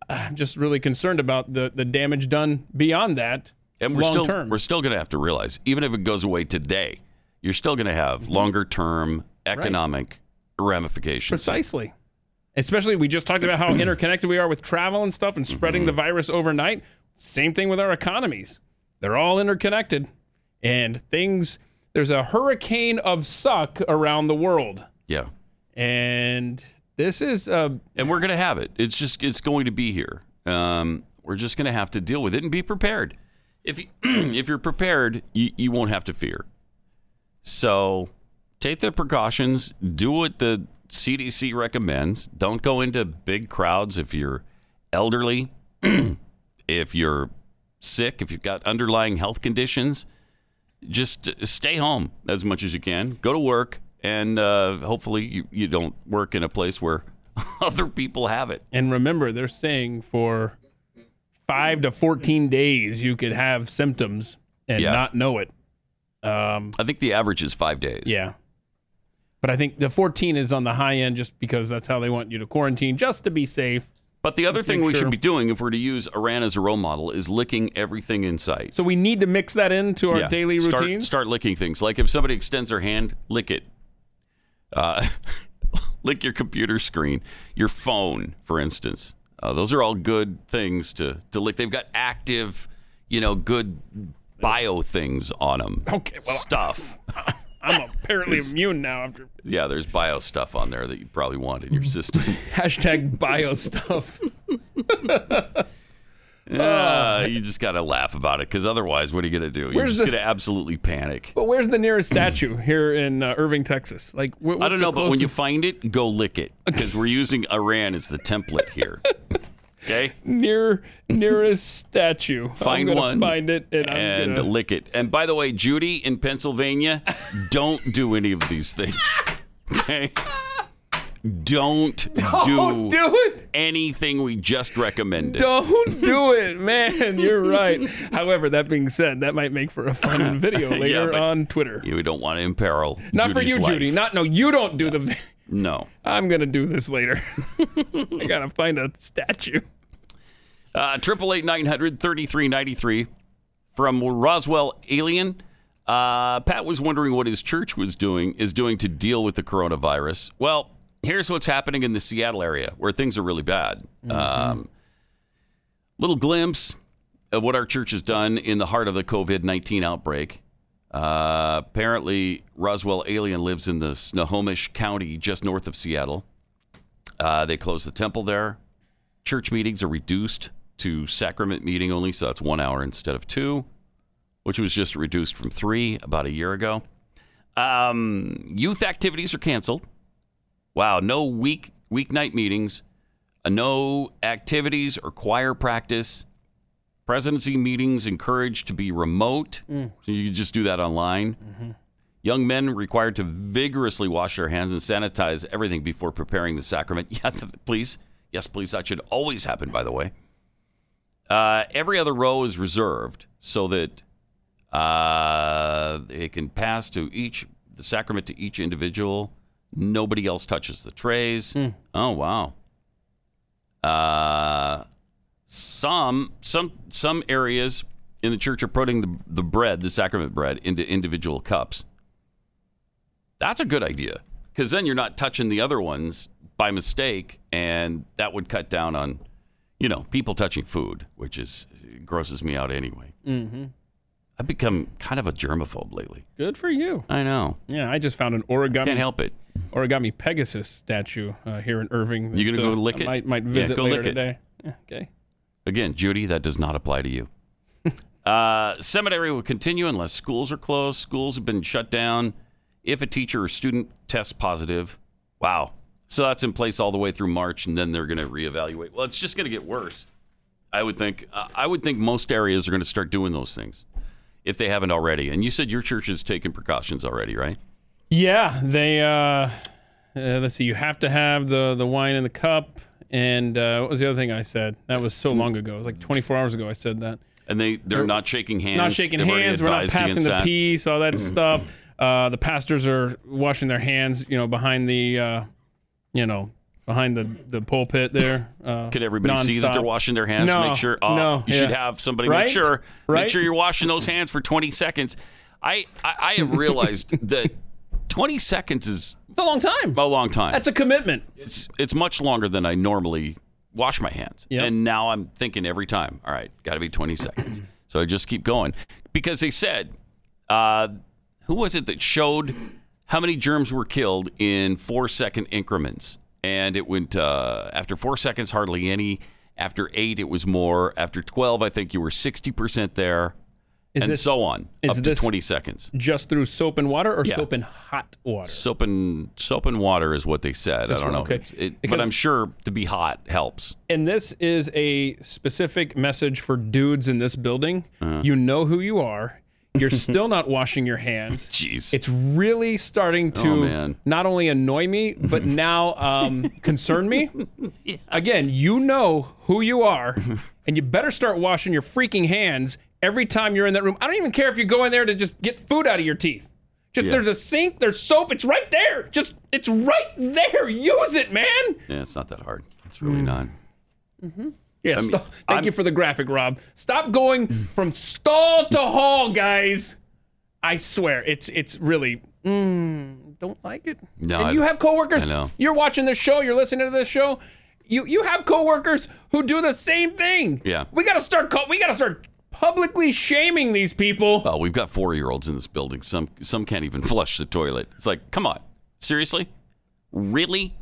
I'm just really concerned about the the damage done beyond that. And we're long still term. we're still going to have to realize, even if it goes away today, you're still going to Mm-hmm. have longer term economic ramifications. Precisely. Especially, we just talked about how [CLEARS THROAT] interconnected we are with travel and stuff and spreading the virus overnight. Same thing with our economies. They're all interconnected. And things, there's a hurricane of suck around the world. Yeah. And this is, uh, and we're going to have it. It's just it's going to be here. Um, we're just going to have to deal with it and be prepared. If you, [CLEARS THROAT] if you're prepared, you, you won't have to fear. So take the precautions. Do what the CDC recommends. Don't go into big crowds if you're elderly, [CLEARS THROAT] if you're sick, if you've got underlying health conditions. Just stay home as much as you can. Go to work, and uh, hopefully you, you don't work in a place where [LAUGHS] other people have it. and remember, they're saying for five to 14 days, you could have symptoms and Yeah. not know it. Um, I think the average is five days. Yeah. But I think the 14 is on the high end just because that's how they want you to quarantine, just to be safe. But the other Let's thing we sure- should be doing if we're to use Iran as a role model is licking everything in sight. So we need to mix that into our Yeah. daily start, routines. Start licking things. Like if somebody extends their hand, lick it. Uh, [LAUGHS] lick your computer screen, your phone, for instance. Uh, those are all good things to, to lick. They've got active, you know, good bio things on them. [LAUGHS] Okay, well, stuff. [LAUGHS] I'm apparently immune now after Yeah, there's bio stuff on there that you probably want in your system. hashtag bio stuff. Uh, you just got to laugh about it because otherwise, what are you going to do? You're Where's just the- going to absolutely panic. But where's the nearest statue here in uh, Irving, Texas? Like, wh- I don't know, but when you find it, go lick it [LAUGHS] because we're using Iran as the template here. [LAUGHS] Okay, near nearest statue, find one, find it, and, I'm and gonna- lick it. And by the way, Judy in Pennsylvania, don't do any of these things. [LAUGHS] Okay, don't, [LAUGHS] Don't do it. anything we just recommended. Don't do [LAUGHS] it, man. You're right. However, that being said, that might make for a fun [LAUGHS] video later but on Twitter. You don't want to imperil. Not for you, life. Judy. Not no. You don't do the. vi- No. I'm gonna do this later. I gotta find a statue. Uh, Triple eight nine hundred thirty three ninety three from Roswell Alien. Uh, Pat was wondering what his church was doing is doing to deal with the coronavirus. Well, here's what's happening in the Seattle area where things are really bad. Um, little glimpse of what our church has done in the heart of the COVID nineteen outbreak. Uh, apparently, Roswell Alien lives in the Snohomish County, just north of Seattle. Uh, they closed the temple there. Church meetings are reduced to sacrament meeting only, so that's one hour instead of two, which was just reduced from three about a year ago. Um, youth activities are canceled. Wow, no week weeknight meetings, uh, no activities or choir practice. Presidency meetings encouraged to be remote, Mm. so you can just do that online. Young men required to vigorously wash their hands and sanitize everything before preparing the sacrament. [LAUGHS] Yeah, please. Yes, please. That should always happen, by the way. Uh, every other row is reserved so that uh, it can pass to each, the sacrament to each individual. Nobody else touches the trays. Oh, wow. Uh, some some some areas in the church are putting the, the bread, the sacrament bread, into individual cups. That's a good idea because then you're not touching the other ones by mistake, and that would cut down on, you know, people touching food, which is grosses me out anyway. Mm-hmm. I've become kind of a germaphobe lately. Good for you. I know. Yeah, I just found an origami. Can't help it. Origami Pegasus statue uh, here in Irving. You gonna go uh, lick I it? Might, might Yeah, visit go later lick it. today. Okay. Again, Judy, that does not apply to you. [LAUGHS] uh, seminary will continue unless schools are closed. Schools have been shut down if a teacher or student tests positive. Wow. So that's in place all the way through March, and then they're going to reevaluate. Well, it's just going to get worse. I would think. Uh, I would think most areas are going to start doing those things if they haven't already. And you said your church has taken precautions already, right? Yeah, they. Uh, uh, let's see. You have to have the the wine in the cup, and uh, what was the other thing I said? That was so long ago. It was like 24 hours ago. I said that. And they they're not shaking hands. Not shaking They've hands. We're not passing the that. peace. All that stuff. Uh, the pastors are washing their hands. You know, behind the, uh, you know, behind the the pulpit there. Uh, Could everybody see that they're washing their hands? No, make sure. Oh, no, you should have somebody Right? make sure. Right? Make sure you're washing those hands for 20 seconds. I I, I have realized [LAUGHS] that 20 seconds is It's a long time. a long time. That's a commitment. it's it's much longer than I normally wash my hands. Yep. And now I'm thinking every time, all right, got to be 20 seconds. [CLEARS THROAT] So I just keep going because they said, uh, who was it that showed how many germs were killed in four second increments? And it went uh, after four seconds, hardly any. After eight, it was more. After 12, I think you were 60% there. Is and this- so on, is up to this- 20 seconds. Just through soap and water, or Yeah. soap and hot water. Soap and soap and water is what they said. I don't know. okay. It- but I'm sure to be hot helps. And this is a specific message for dudes in this building. Uh-huh. You know who you are. You're [LAUGHS] still not washing your hands. Jeez. It's really starting to Oh, man. not only annoy me, but [LAUGHS] now um, concern me. Again, you know who you are, and you better start washing your freaking hands every time you're in that room. I don't even care if you go in there to just get food out of your teeth. Just Yeah. there's a sink, there's soap, it's right there. Just it's right there. Use it, man. Yeah, it's not that hard. It's really not. Yeah, I mean, thank I'm- you for the graphic, Rob. Stop going from stall to hall, guys. I swear, it's it's really mm, don't like it. No, and you have coworkers. I know. You're watching this show. You're listening to this show. You you have coworkers who do the same thing. Yeah. We gotta start. Co- we gotta start publicly shaming these people. Well, we've got four year olds in this building. Some some can't even [LAUGHS] flush the toilet. It's like, come on, seriously, really?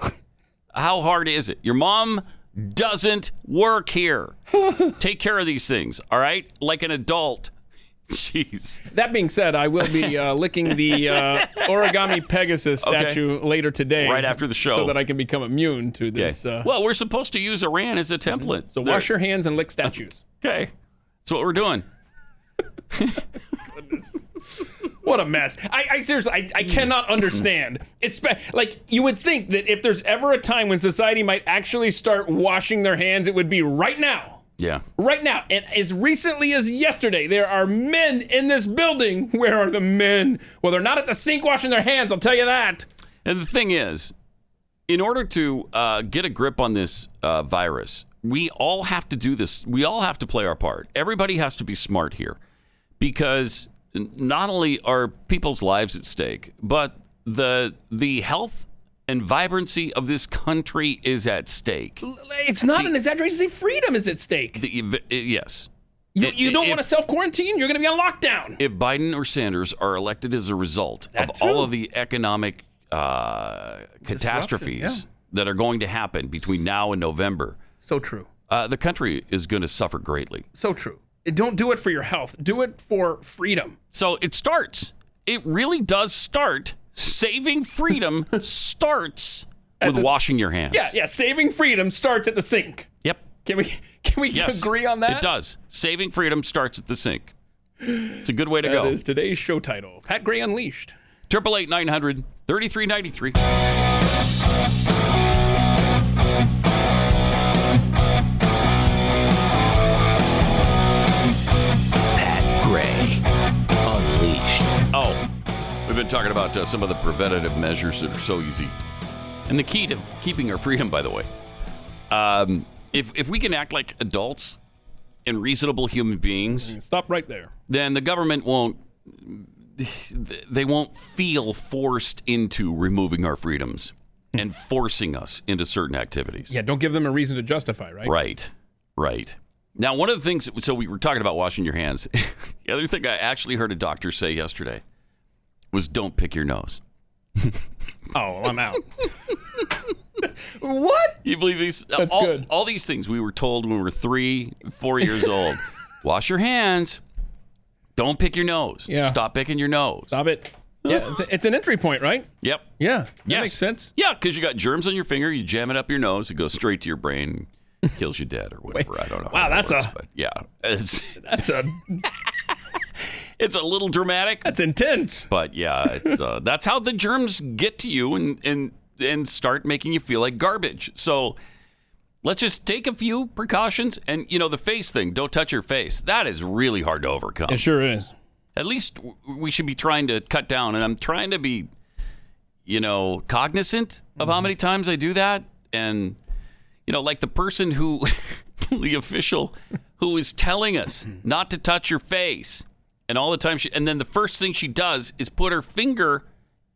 How hard is it? Your mom doesn't work here. [LAUGHS] Take care of these things, all right? Like an adult. [LAUGHS] Jeez. That being said, I will be uh, licking the uh, [LAUGHS] origami Pegasus Okay. statue later today, Right after the show. so that I can become immune to Okay. this. Uh, well, we're supposed to use Iran as a template. so wash your hands and lick statues. Okay. That's what we're doing. What a mess. I, I seriously, I, I cannot understand. It's like you would think that if there's ever a time when society might actually start washing their hands, it would be right now. Yeah. Right now. And as recently as yesterday, there are men in this building. [LAUGHS] Where are the men? Well, they're not at the sink washing their hands, I'll tell you that. And the thing is, in order to uh, get a grip on this uh, virus, we all have to do this. We all have to play our part. Everybody has to be smart here because not only are people's lives at stake, but the the health and vibrancy of this country is at stake. It's not an exaggeration to say freedom is at stake. The, yes. You, you don't if- want to self quarantine, you're going to be on lockdown. if Biden or Sanders are elected as a result That of all of the economic uh, catastrophes that are going to happen between now and November, So true. uh, the country is going to suffer greatly. So true. Don't do it for your health, do it for freedom. So it starts. It really does start. Saving freedom [LAUGHS] starts with the- washing your hands. Yeah, yeah. Saving freedom starts at the sink. Yep. Can we can we Yes. agree on that? It does. Saving freedom starts at the sink. It's a good way to That go. is today's show title. Pat Gray Unleashed. Triple eight nine hundred thirty three ninety three. We've been talking about uh, some of the preventative measures that are so easy, and the key to keeping our freedom. By the way, um, if if we can act like adults and reasonable human beings, Stop right there. then the government won't. They won't feel forced into removing our freedoms and forcing us into certain activities. Yeah, don't give them a reason to justify, right? Right, right. Now, one of the things, so we were talking about washing your hands. [LAUGHS] the other thing I actually heard a doctor say yesterday was don't pick your nose. [LAUGHS] Oh, well, I'm out. [LAUGHS] what? You believe these? Uh, that's all, good. all these things we were told when we were three, four years [LAUGHS] old. Wash your hands. Don't pick your nose. Yeah. Stop picking your nose. Stop it. Yeah, it's, a, it's an entry point, right? Yep. Yeah, that Yes. makes sense. Yeah, because you got germs on your finger. You jam it up your nose. It goes straight to your brain, kills you dead or whatever. I don't know. Wow, how that that's works, a- But yeah, it's That's a it's a little dramatic. that's intense. But yeah, it's uh, [LAUGHS] that's how the germs get to you and and and start making you feel like garbage. So let's just take a few precautions. And you know, the face thing. Don't touch your face. That is really hard to overcome. It sure is. At least we should be trying to cut down. And I'm trying to be, you know, cognizant of how many times I do that. And you know, like the person who, [LAUGHS] the official who is telling us [CLEARS THROAT] not to touch your face. And all the time she, and then the first thing she does is put her finger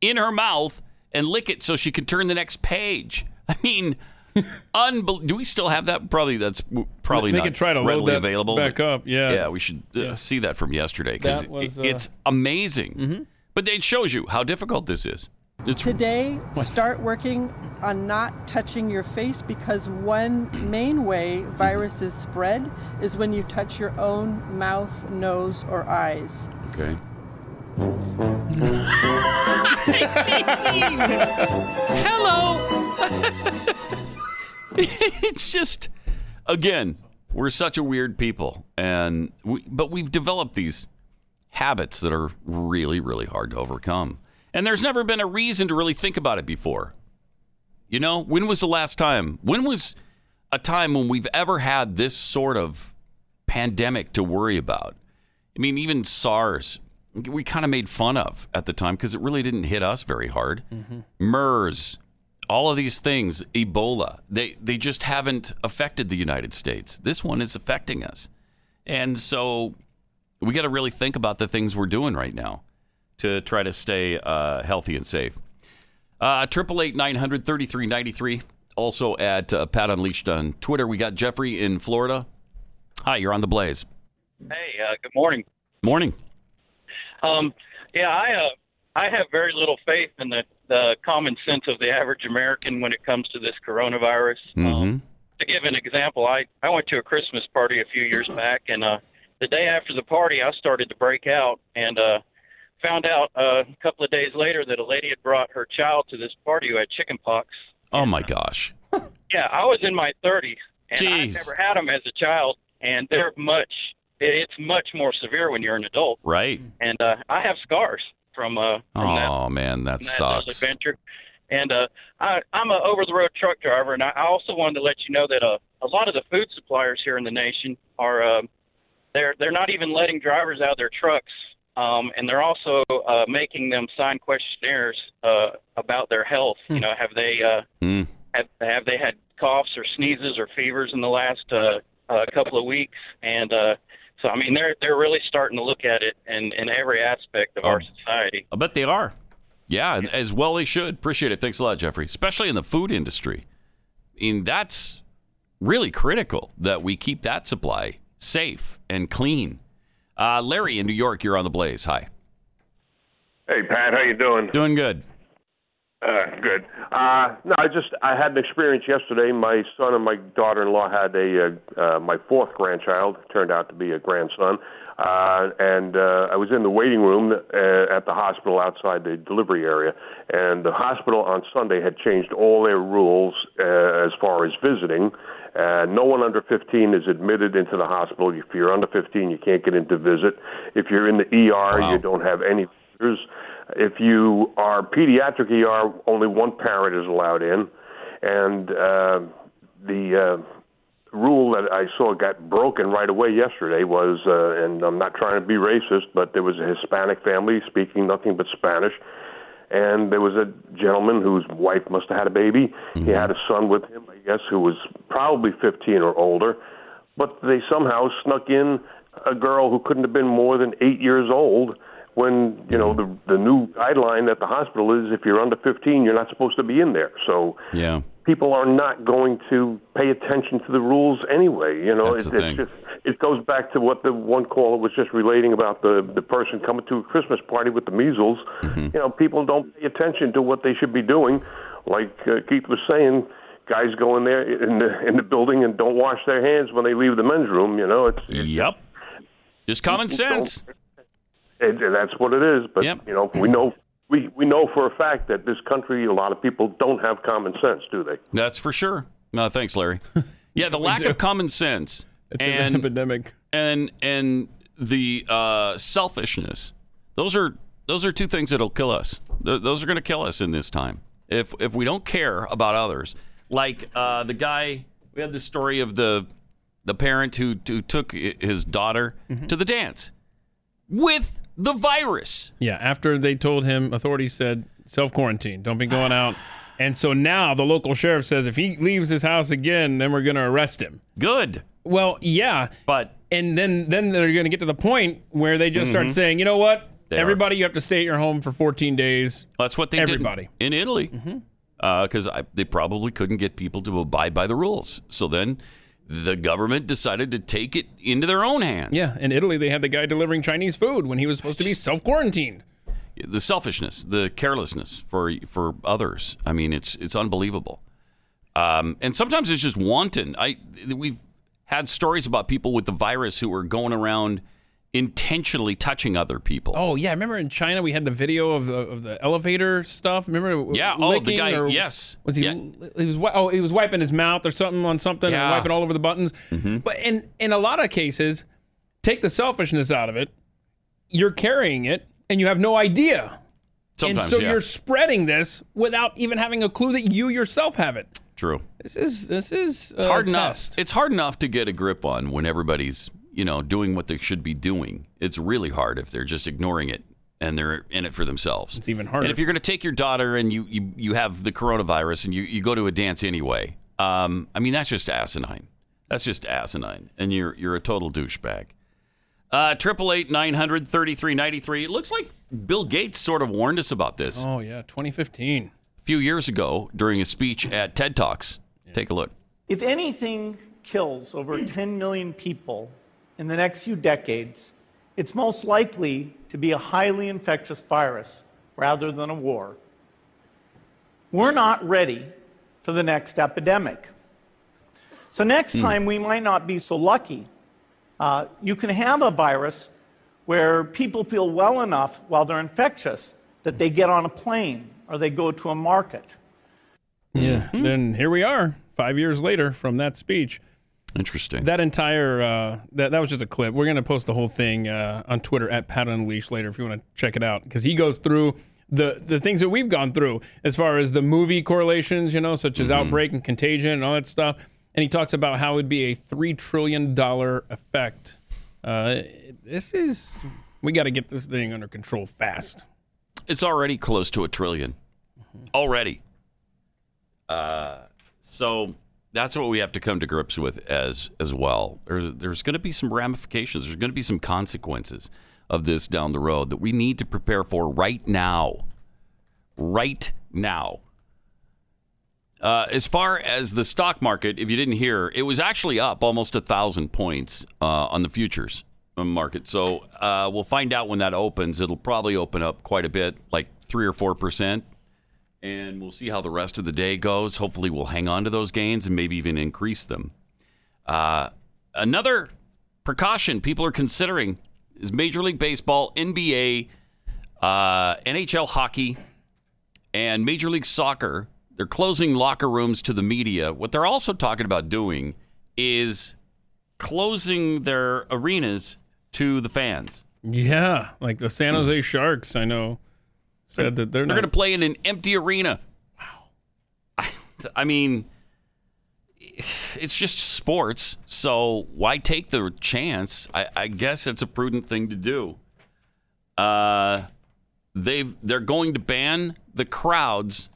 in her mouth and lick it so she can turn the next page. I mean, [LAUGHS] unbel- do we still have that? Probably that's probably They not try to readily that available. back up, yeah. yeah, we should uh, see that from yesterday because uh, it's amazing. But it shows you how difficult this is. It's Today, start working on not touching your face because one main way viruses spread is when you touch your own mouth, nose, or eyes. okay. [LAUGHS] Hello. [LAUGHS] it's just again, we're such a weird people and we but we've developed these habits that are really really hard to overcome. And there's never been a reason to really think about it before. You know, when was the last time? When was a time when we've ever had this sort of pandemic to worry about? I mean, even SARS, we kind of made fun of at the time because it really didn't hit us very hard. Mm-hmm. MERS, all of these things, Ebola, they, they just haven't affected the United States. This one is affecting us. And so we got to really think about the things we're doing right now to try to stay uh, healthy and safe. Uh, Triple eight nine hundred thirty three ninety three. Also at uh, Pat Unleashed on Twitter. We got Jeffrey in Florida. Hi, you're on the Blaze. Hey, uh, good morning. Morning. Um, yeah, I uh, I have very little faith in the, the common sense of the average American when it comes to this coronavirus. Mm-hmm. To give an example, I I went to a Christmas party a few years back, and uh, the day after the party, I started to break out, and uh, found out uh, a couple of days later that a lady had brought her child to this party who had chickenpox. Oh my gosh. [LAUGHS] Yeah, I was in my 30s, and I never had them as a child, and they're much. It's much more severe when you're an adult. Right. And uh, I have scars from uh, from that Oh man, that that sucks. adventure. And uh, I, I'm an over-the-road truck driver, and I I also wanted to let you know that uh, a lot of the food suppliers here in the nation are uh, they're they're not even letting drivers out of their trucks, um, and they're also uh, making them sign questionnaires uh, about their health. You know, have they uh, Hmm. have, have they had coughs or sneezes or fevers in the last uh, uh, couple of weeks? And uh, so, I mean, they're they're really starting to look at it in, in every aspect of our society. I bet they are. Yeah, and as well they should. Appreciate it. Thanks a lot, Jeffrey. Especially in the food industry. I mean, that's really critical that we keep that supply safe and clean. Uh, Larry in New York, you're on the blaze. Hi. Hey Pat, how you doing? Doing good. Uh, good. Uh, no, I just I had an experience yesterday. My son and my daughter-in-law had a uh, uh, my fourth grandchild turned out to be a grandson, uh, and uh, I was in the waiting room uh, at the hospital outside the delivery area, and the hospital on Sunday had changed all their rules uh, as far as visiting. Uh, no one under 15 is admitted into the hospital. If you're under 15, you can't get into visit. If you're in the ER, you don't have any visitors. If you are pediatric ER, only one parent is allowed in, and uh, the uh, rule that I saw got broken right away yesterday was, uh, and I'm not trying to be racist, but there was a Hispanic family speaking nothing but Spanish, and there was a gentleman whose wife must have had a baby. He mm-hmm. had a son with him, I guess, who was probably 15 or older, but they somehow snuck in a girl who couldn't have been more than eight years old when you know the the new guideline at the hospital is if you're under 15 you're not supposed to be in there so Yeah. People are not going to pay attention to the rules anyway you know That's it, the it's thing. just it goes back to what the one caller was just relating about the the person coming to a christmas party with the measles Mm-hmm. you know people don't pay attention to what they should be doing like uh, keith was saying guys go in there in the in the building and don't wash their hands when they leave the men's room. You know, it's, it's Yep. Just common sense. it, and that's what it is. But you know, we know we we know for a fact that this country, a lot of people don't have common sense, do they? That's for sure. No, thanks, Larry. Yeah, the [LAUGHS] lack do. of common sense It's an and epidemic. and and the uh, selfishness. Those are those are two things that'll kill us. Th- those are going to kill us in this time if if we don't care about others. Like uh, the guy we had the story of the the parent who who took his daughter Mm-hmm. to the dance with the virus. Yeah, after they told him, authorities said self quarantine, don't be going out. And so now the local sheriff says if he leaves his house again, then we're going to arrest him. Good. Well, yeah, but and then then they're going to get to the point where they just start Mhm. saying, you know what, They are. everybody, you have to stay at your home for 14 days. That's what they Everybody. did in Italy. Because they probably couldn't get people to abide by the rules. So then the government decided to take it into their own hands. Yeah, in Italy they had the guy delivering Chinese food when he was supposed to be self quarantined. The selfishness, the carelessness for for others. I mean, it's it's unbelievable. Um, and sometimes it's just wanton. I we've had stories about people with the virus who were going around intentionally touching other people. Oh yeah, I remember in China we had the video of the of the elevator stuff. Remember? Yeah, oh, the guy- yes. Was he? He was. Oh, he was wiping his mouth or something on something Yeah. and wiping all over the buttons. Mm-hmm. But in in a lot of cases, take the selfishness out of it. You're carrying it and you have no idea. Sometimes, and so yeah. you're spreading this without even having a clue that you yourself have it. True. This is this is It's hard test. enough. It's hard enough to get a grip on when everybody's, you know, doing what they should be doing. It's really hard if they're just ignoring it and they're in it for themselves. It's even harder. And if you're going to take your daughter and you, you you have the coronavirus and you, you go to a dance anyway, um, I mean that's just asinine. That's just asinine, and you're you're a total douchebag. Uh, Triple eight nine hundred thirty three ninety three. It looks like Bill Gates sort of warned us about this Oh yeah, 2015. a few years ago during a speech at TED Talks. Take a look. If anything kills over 10 million people in the next few decades, it's most likely to be a highly infectious virus rather than a war. We're not ready for the next epidemic. So, next time we might not be so lucky. Uh, you can have a virus where people feel well enough while they're infectious that they get on a plane or they go to a market. Yeah. Then here we are, five years later from that speech. Interesting. That entire uh, that that was just a clip. We're gonna post the whole thing uh, on Twitter at Pat Unleash later if you want to check it out because he goes through the the things that we've gone through as far as the movie correlations, you know, such as Mhm. outbreak and contagion and all that stuff. And he talks about how it would be a three trillion dollar effect. Uh, this is we got to get this thing under control fast. It's already close to a 10000000000 Already. Uh, so that's what we have to come to grips with as as well. There's, there's going to be some ramifications. There's going to be some consequences of this down the road that we need to prepare for right now. Right now. Uh, as far as the stock market, if you didn't hear, it was actually up almost a thousand points uh, on the futures market. So uh, we'll find out when that opens. It'll probably open up quite a bit, like three or four percent, and we'll see how the rest of the day goes. Hopefully, we'll hang on to those gains and maybe even increase them. Uh, another precaution people are considering is Major League Baseball, NBA, uh, NHL hockey, and Major League Soccer. They're closing locker rooms to the media. What they're also talking about doing is closing their arenas to the fans. Yeah, like the San Jose Sharks, I know, said that they're, They're going to play in an empty arena. Wow. I, [LAUGHS] I mean, it's just sports. So why take the chance? I, I guess it's a prudent thing to do. Uh, they've they're going to ban the crowds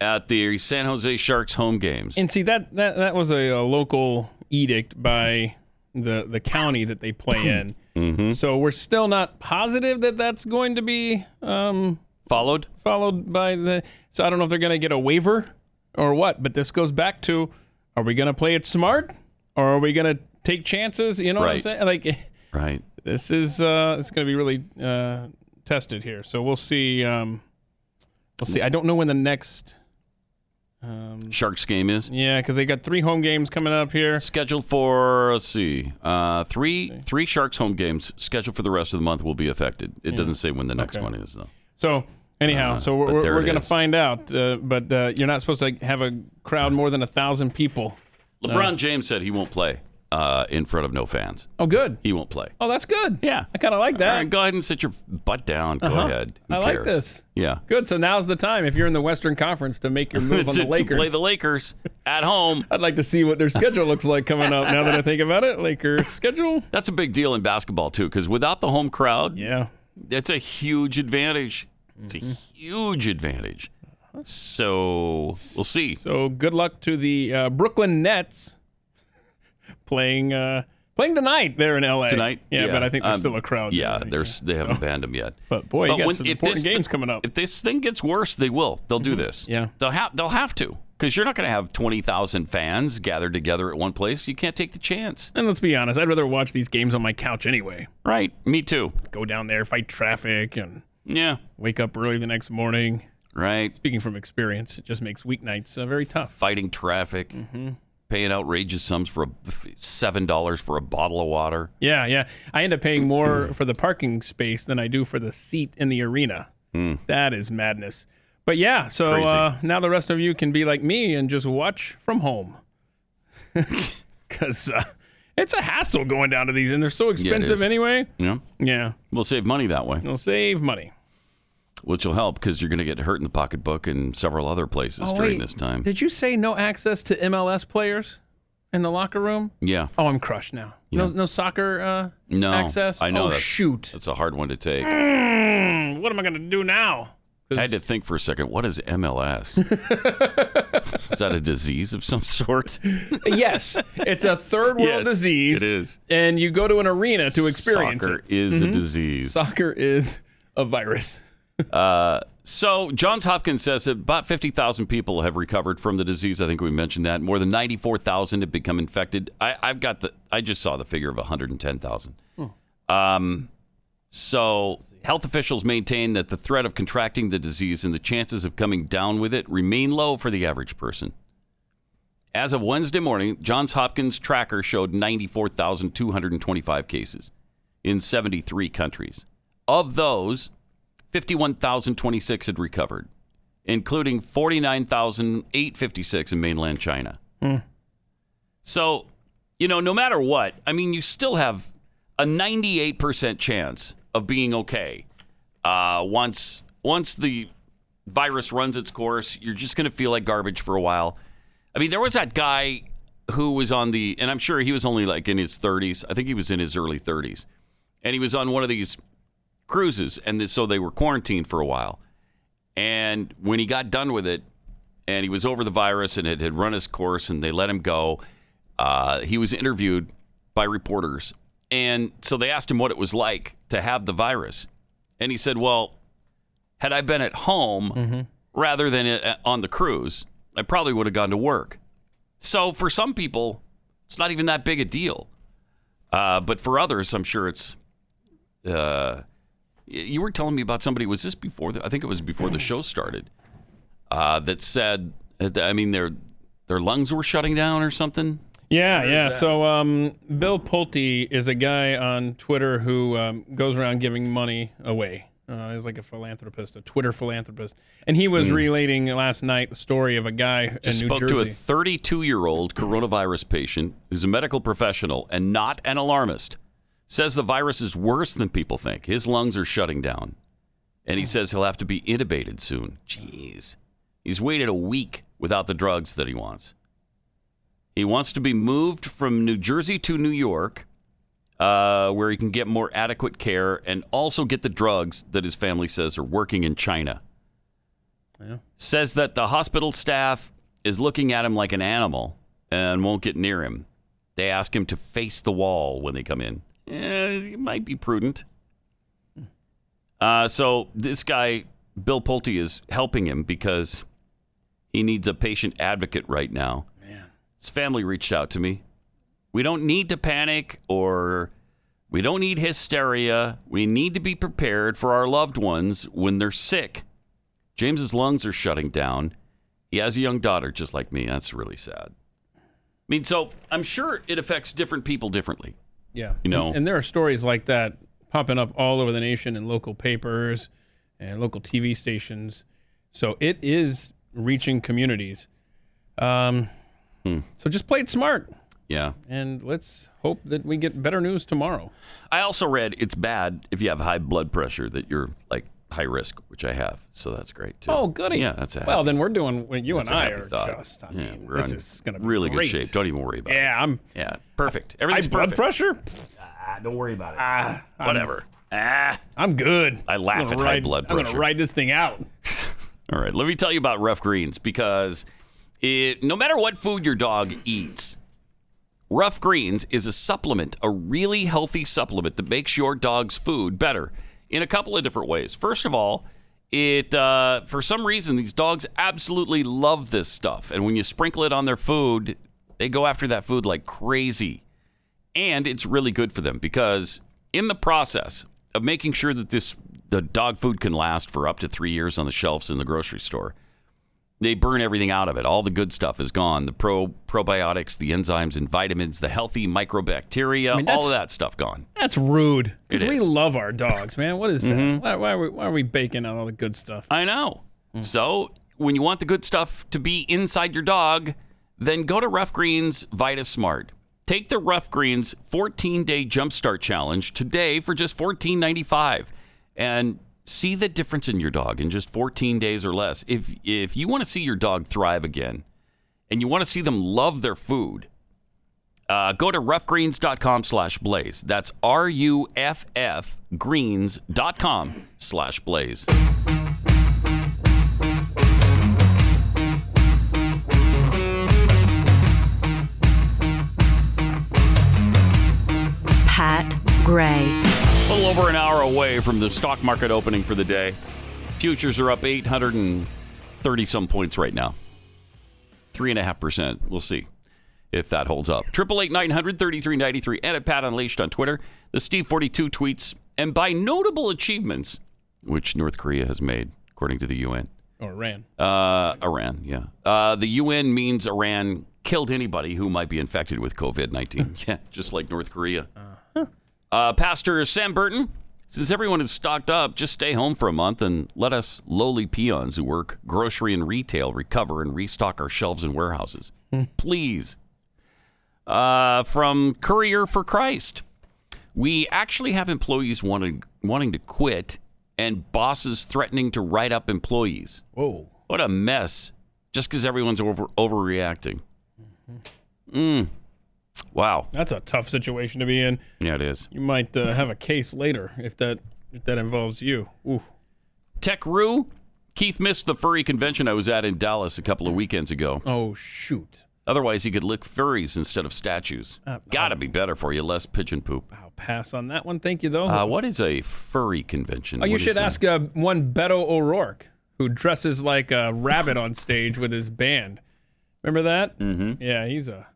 at the San Jose Sharks home games. And see that that that was a, a local edict by the the county that they play [CLEARS THROAT] in. Mm-hmm. So we're still not positive that that's going to be um, followed followed by the. So I don't know if they're going to get a waiver or what. But this goes back to: Are we going to play it smart or are we going to take chances? You know what I'm saying? Like, [LAUGHS] right. This is uh, it's going to be really uh, tested here. So we'll see. Um, we'll see. I don't know when the next. Um, Sharks game is yeah, because they got three home games coming up here. scheduled for let's see, uh, three three Sharks home games scheduled for the rest of the month will be affected. It Yeah. doesn't say when the next Okay. one is though. So anyhow, Uh, so but we're, we're going to find out. Uh, but uh, you're not supposed to have a crowd more than a thousand people. LeBron Uh, James said he won't play uh, in front of no fans. oh, good. He won't play. Oh, that's good. Yeah. I kind of like that. All right, go ahead and sit your butt down. Go Uh-huh. ahead. Who I like this. Yeah. Good. So now's the time if you're in the Western Conference to make your [LAUGHS] move on to, the Lakers. to play the Lakers at home. [LAUGHS] I'd like to see what their schedule looks like coming up. Now that I think about it, Lakers schedule. That's a big deal in basketball too, because without the home crowd, yeah, it's a huge advantage. It's a Mm-hmm. huge advantage. So we'll see. So good luck to the uh, Brooklyn Nets [LAUGHS] playing uh, playing tonight there in LA Tonight, Yeah, but I think there's Um, still a crowd. Yeah, there. there's they haven't banned them yet. But boy, you got some if important this- games coming up. If this thing gets worse, they will. They'll do this. Yeah. they'll have they'll have to because you're not going to have twenty thousand fans gathered together at one place. You can't take the chance. And let's be honest, I'd rather watch these games on my couch anyway. Right. Me too. Go down there, fight traffic, and Yeah. wake up early the next morning. Right. Speaking from experience, it just makes weeknights uh, very tough. Fighting traffic. Mm-hmm. Paying outrageous sums for a, seven dollars for a bottle of water. Yeah, yeah. I end up paying more [CLEARS THROAT] for the parking space than I do for the seat in the arena. Hmm. That is madness. But yeah, so uh, now the rest of you can be like me and just watch from home. [LAUGHS] Because uh, it's a hassle going down to these, and they're so expensive is. anyway. Yeah. Yeah, We'll save money that way, they'll save money. which will help because you're going to get hurt in the pocketbook and several other places Oh, during wait. this time. Did you say no access to MLS players in the locker room? Yeah. Oh, I'm crushed now. No, no soccer uh, No. access. I know Oh, that's, shoot. That's a hard one to take. Mm, what am I going to do now? I had to think for a second. What is MLS? [LAUGHS] is that a disease of some sort? [LAUGHS] yes, it's a third world Yes, disease. it is. And you go to an arena to experience Soccer it. is a Mhm. disease. Soccer is a virus. [LAUGHS] Uh, so Johns Hopkins says that about 50,000 people have recovered from the disease. I think we mentioned that. More than 94,000 have become infected. I, I've got the. I just saw the figure of 110,000. Um, so health officials maintain that the threat of contracting the disease and the chances of coming down with it remain low for the average person. As of Wednesday morning, Johns Hopkins tracker showed 94,225 cases in 73 countries. Of those, 51,026 had recovered, including 49,856 in mainland China. Hmm. So, you know, no matter what, I mean, you still have a 98% chance of being okay. Uh, once once the virus runs its course, you're just going to feel like garbage for a while. I mean, there was that guy who was on the, and I'm sure he was only like in his 30s. I think he was in his early 30s, and he was on one of these cruises, and this, so they were quarantined for a while. And when he got done with it, and he was over the virus and it had run its course, and they let him go, uh, he was interviewed by reporters, and so they asked him what it was like to have the virus, and he said, "Well, had I been at home rather than uh, on the cruise, I probably would have gone to work." So for some people, it's not even that big a deal, uh, but for others, I'm sure it's. Uh, you were telling me about somebody. Was this before? The, I think it was before the show started. Uh, that said, uh, I mean, their their lungs were shutting down or something. Yeah, yeah. So um, Bill Pulte is a guy on Twitter who um, goes around giving money away. Uh, he's like a philanthropist, a Twitter philanthropist, and he was Hmm. relating last night the story of a guy Just in New spoke Jersey. to a 32 year old coronavirus patient who's a medical professional and not an alarmist. Says the virus is worse than people think. His lungs are shutting down. And he says he'll have to be intubated soon. Jeez. He's waited a week without the drugs that he wants. He wants to be moved from New Jersey to New York, uh, where he can get more adequate care and also get the drugs that his family says are working in China Yeah. says that the hospital staff is looking at him like an animal and won't get near him. They ask him to face the wall when they come in. Eh, it might be prudent. Uh, so this guy, Bill Pulte, is helping him because he needs a patient advocate right now. His family reached out to me. We don't need to panic or we don't need hysteria. We need to be prepared for our loved ones when they're sick. James's lungs are shutting down. He has a young daughter just like me. That's really sad. I mean, so I'm sure it affects different people differently. Yeah. You know. and, and there are stories like that popping up all over the nation in local papers and local TV stations. So it is reaching communities. Um, Hmm. So just play it smart, Yeah. and let's hope that we get better news tomorrow. I also read it's bad if you have high blood pressure that you're like high risk, which I have. So that's great too. Oh, goody. Yeah, that's a well. Then we're doing. Well, you that's and I are thought. just. I yeah, mean, we're this in is going to be really great. good shape. Don't even worry about it. Yeah, I'm. Yeah, perfect. Everything's High Everything's blood perfect. pressure. Ah, don't worry about it. Ah, I'm- Whatever. Ah, I'm good. I laugh at gonna high blood pressure. I'm going to ride this thing out. [LAUGHS] All right, let me tell you about Ruff Greens because it, no matter what food your dog eats, Ruff Greens is a supplement, a really healthy supplement that makes your dog's food better in a couple of different ways. First of all, it uh, for some reason these dogs absolutely love this stuff, and when you sprinkle it on their food, they go after that food like crazy. And it's really good for them because in the process of making sure that this the dog food can last for up to three years on the shelves in the grocery store, they burn everything out of it. All the good stuff is gone. The pro probiotics, the enzymes and vitamins, the healthy microbacteria, I mean, all of that stuff gone. That's rude. Because we love our dogs, man. What is that? Mhm. Why, why, are we, why are we baking out all the good stuff? I know. So when you want the good stuff to be inside your dog, then go to Ruff Greens Vita Smart. Take the Ruff Greens 14 day jumpstart challenge today for just $14.95 and see the difference in your dog in just 14 days or less. If, if you want to see your dog thrive again and you want to see them love their food, uh, go to ruffgreens.com slash blaze. That's R U F F greens.com slash blaze. Pat Gray. A little over an hour away from the stock market opening for the day. Futures are up 830 some points right now. Three and a half percent. We'll see if that holds up. Triple eight nine hundred thirty three ninety three. And at Pat Unleashed on Twitter. The Steve forty two tweets. And by notable achievements, which North Korea has made, according to the UN. Or Iran. Uh, Iran, yeah. Uh, the UN means Iran killed anybody who might be infected with COVID 19. [LAUGHS] yeah, just like North Korea. Uh, Pastor Sam Burton, since everyone is stocked up, just stay home for a month and let us lowly peons who work grocery and retail recover and restock our shelves and warehouses. Please. Uh, from Courier for Christ. We actually have employees wanting, wanting to quit and bosses threatening to write up employees. Whoa. What a mess. Just because everyone's over, overreacting. Mm. Wow. That's a tough situation to be in. Yeah, it is. You might uh, have a case later if that if that involves you. Ooh. Tech Roo. Keith missed the furry convention I was at in Dallas a couple of weekends ago. Oh, shoot. Otherwise, he could lick furries instead of statues. Uh, Gotta be better for you, less pigeon poop. I'll pass on that one. Thank you, though. Uh, what is a furry convention? oh, you What should ask uh, one Beto O'Rourke, who dresses like a rabbit on stage with his band. Remember that? Mm-hmm. Yeah, he's a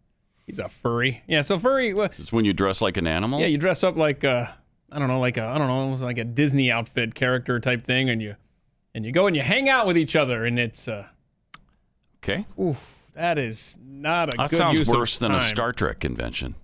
he's a furry. Yeah, so furry. Well, It's when you dress like an animal? yeah, you dress up like uh, I don't know, like a I don't know, almost like a Disney outfit character type thing, and you and you go and you hang out with each other, and it's uh, Okay. oof, that is not a That sounds worse than a. Star Trek convention.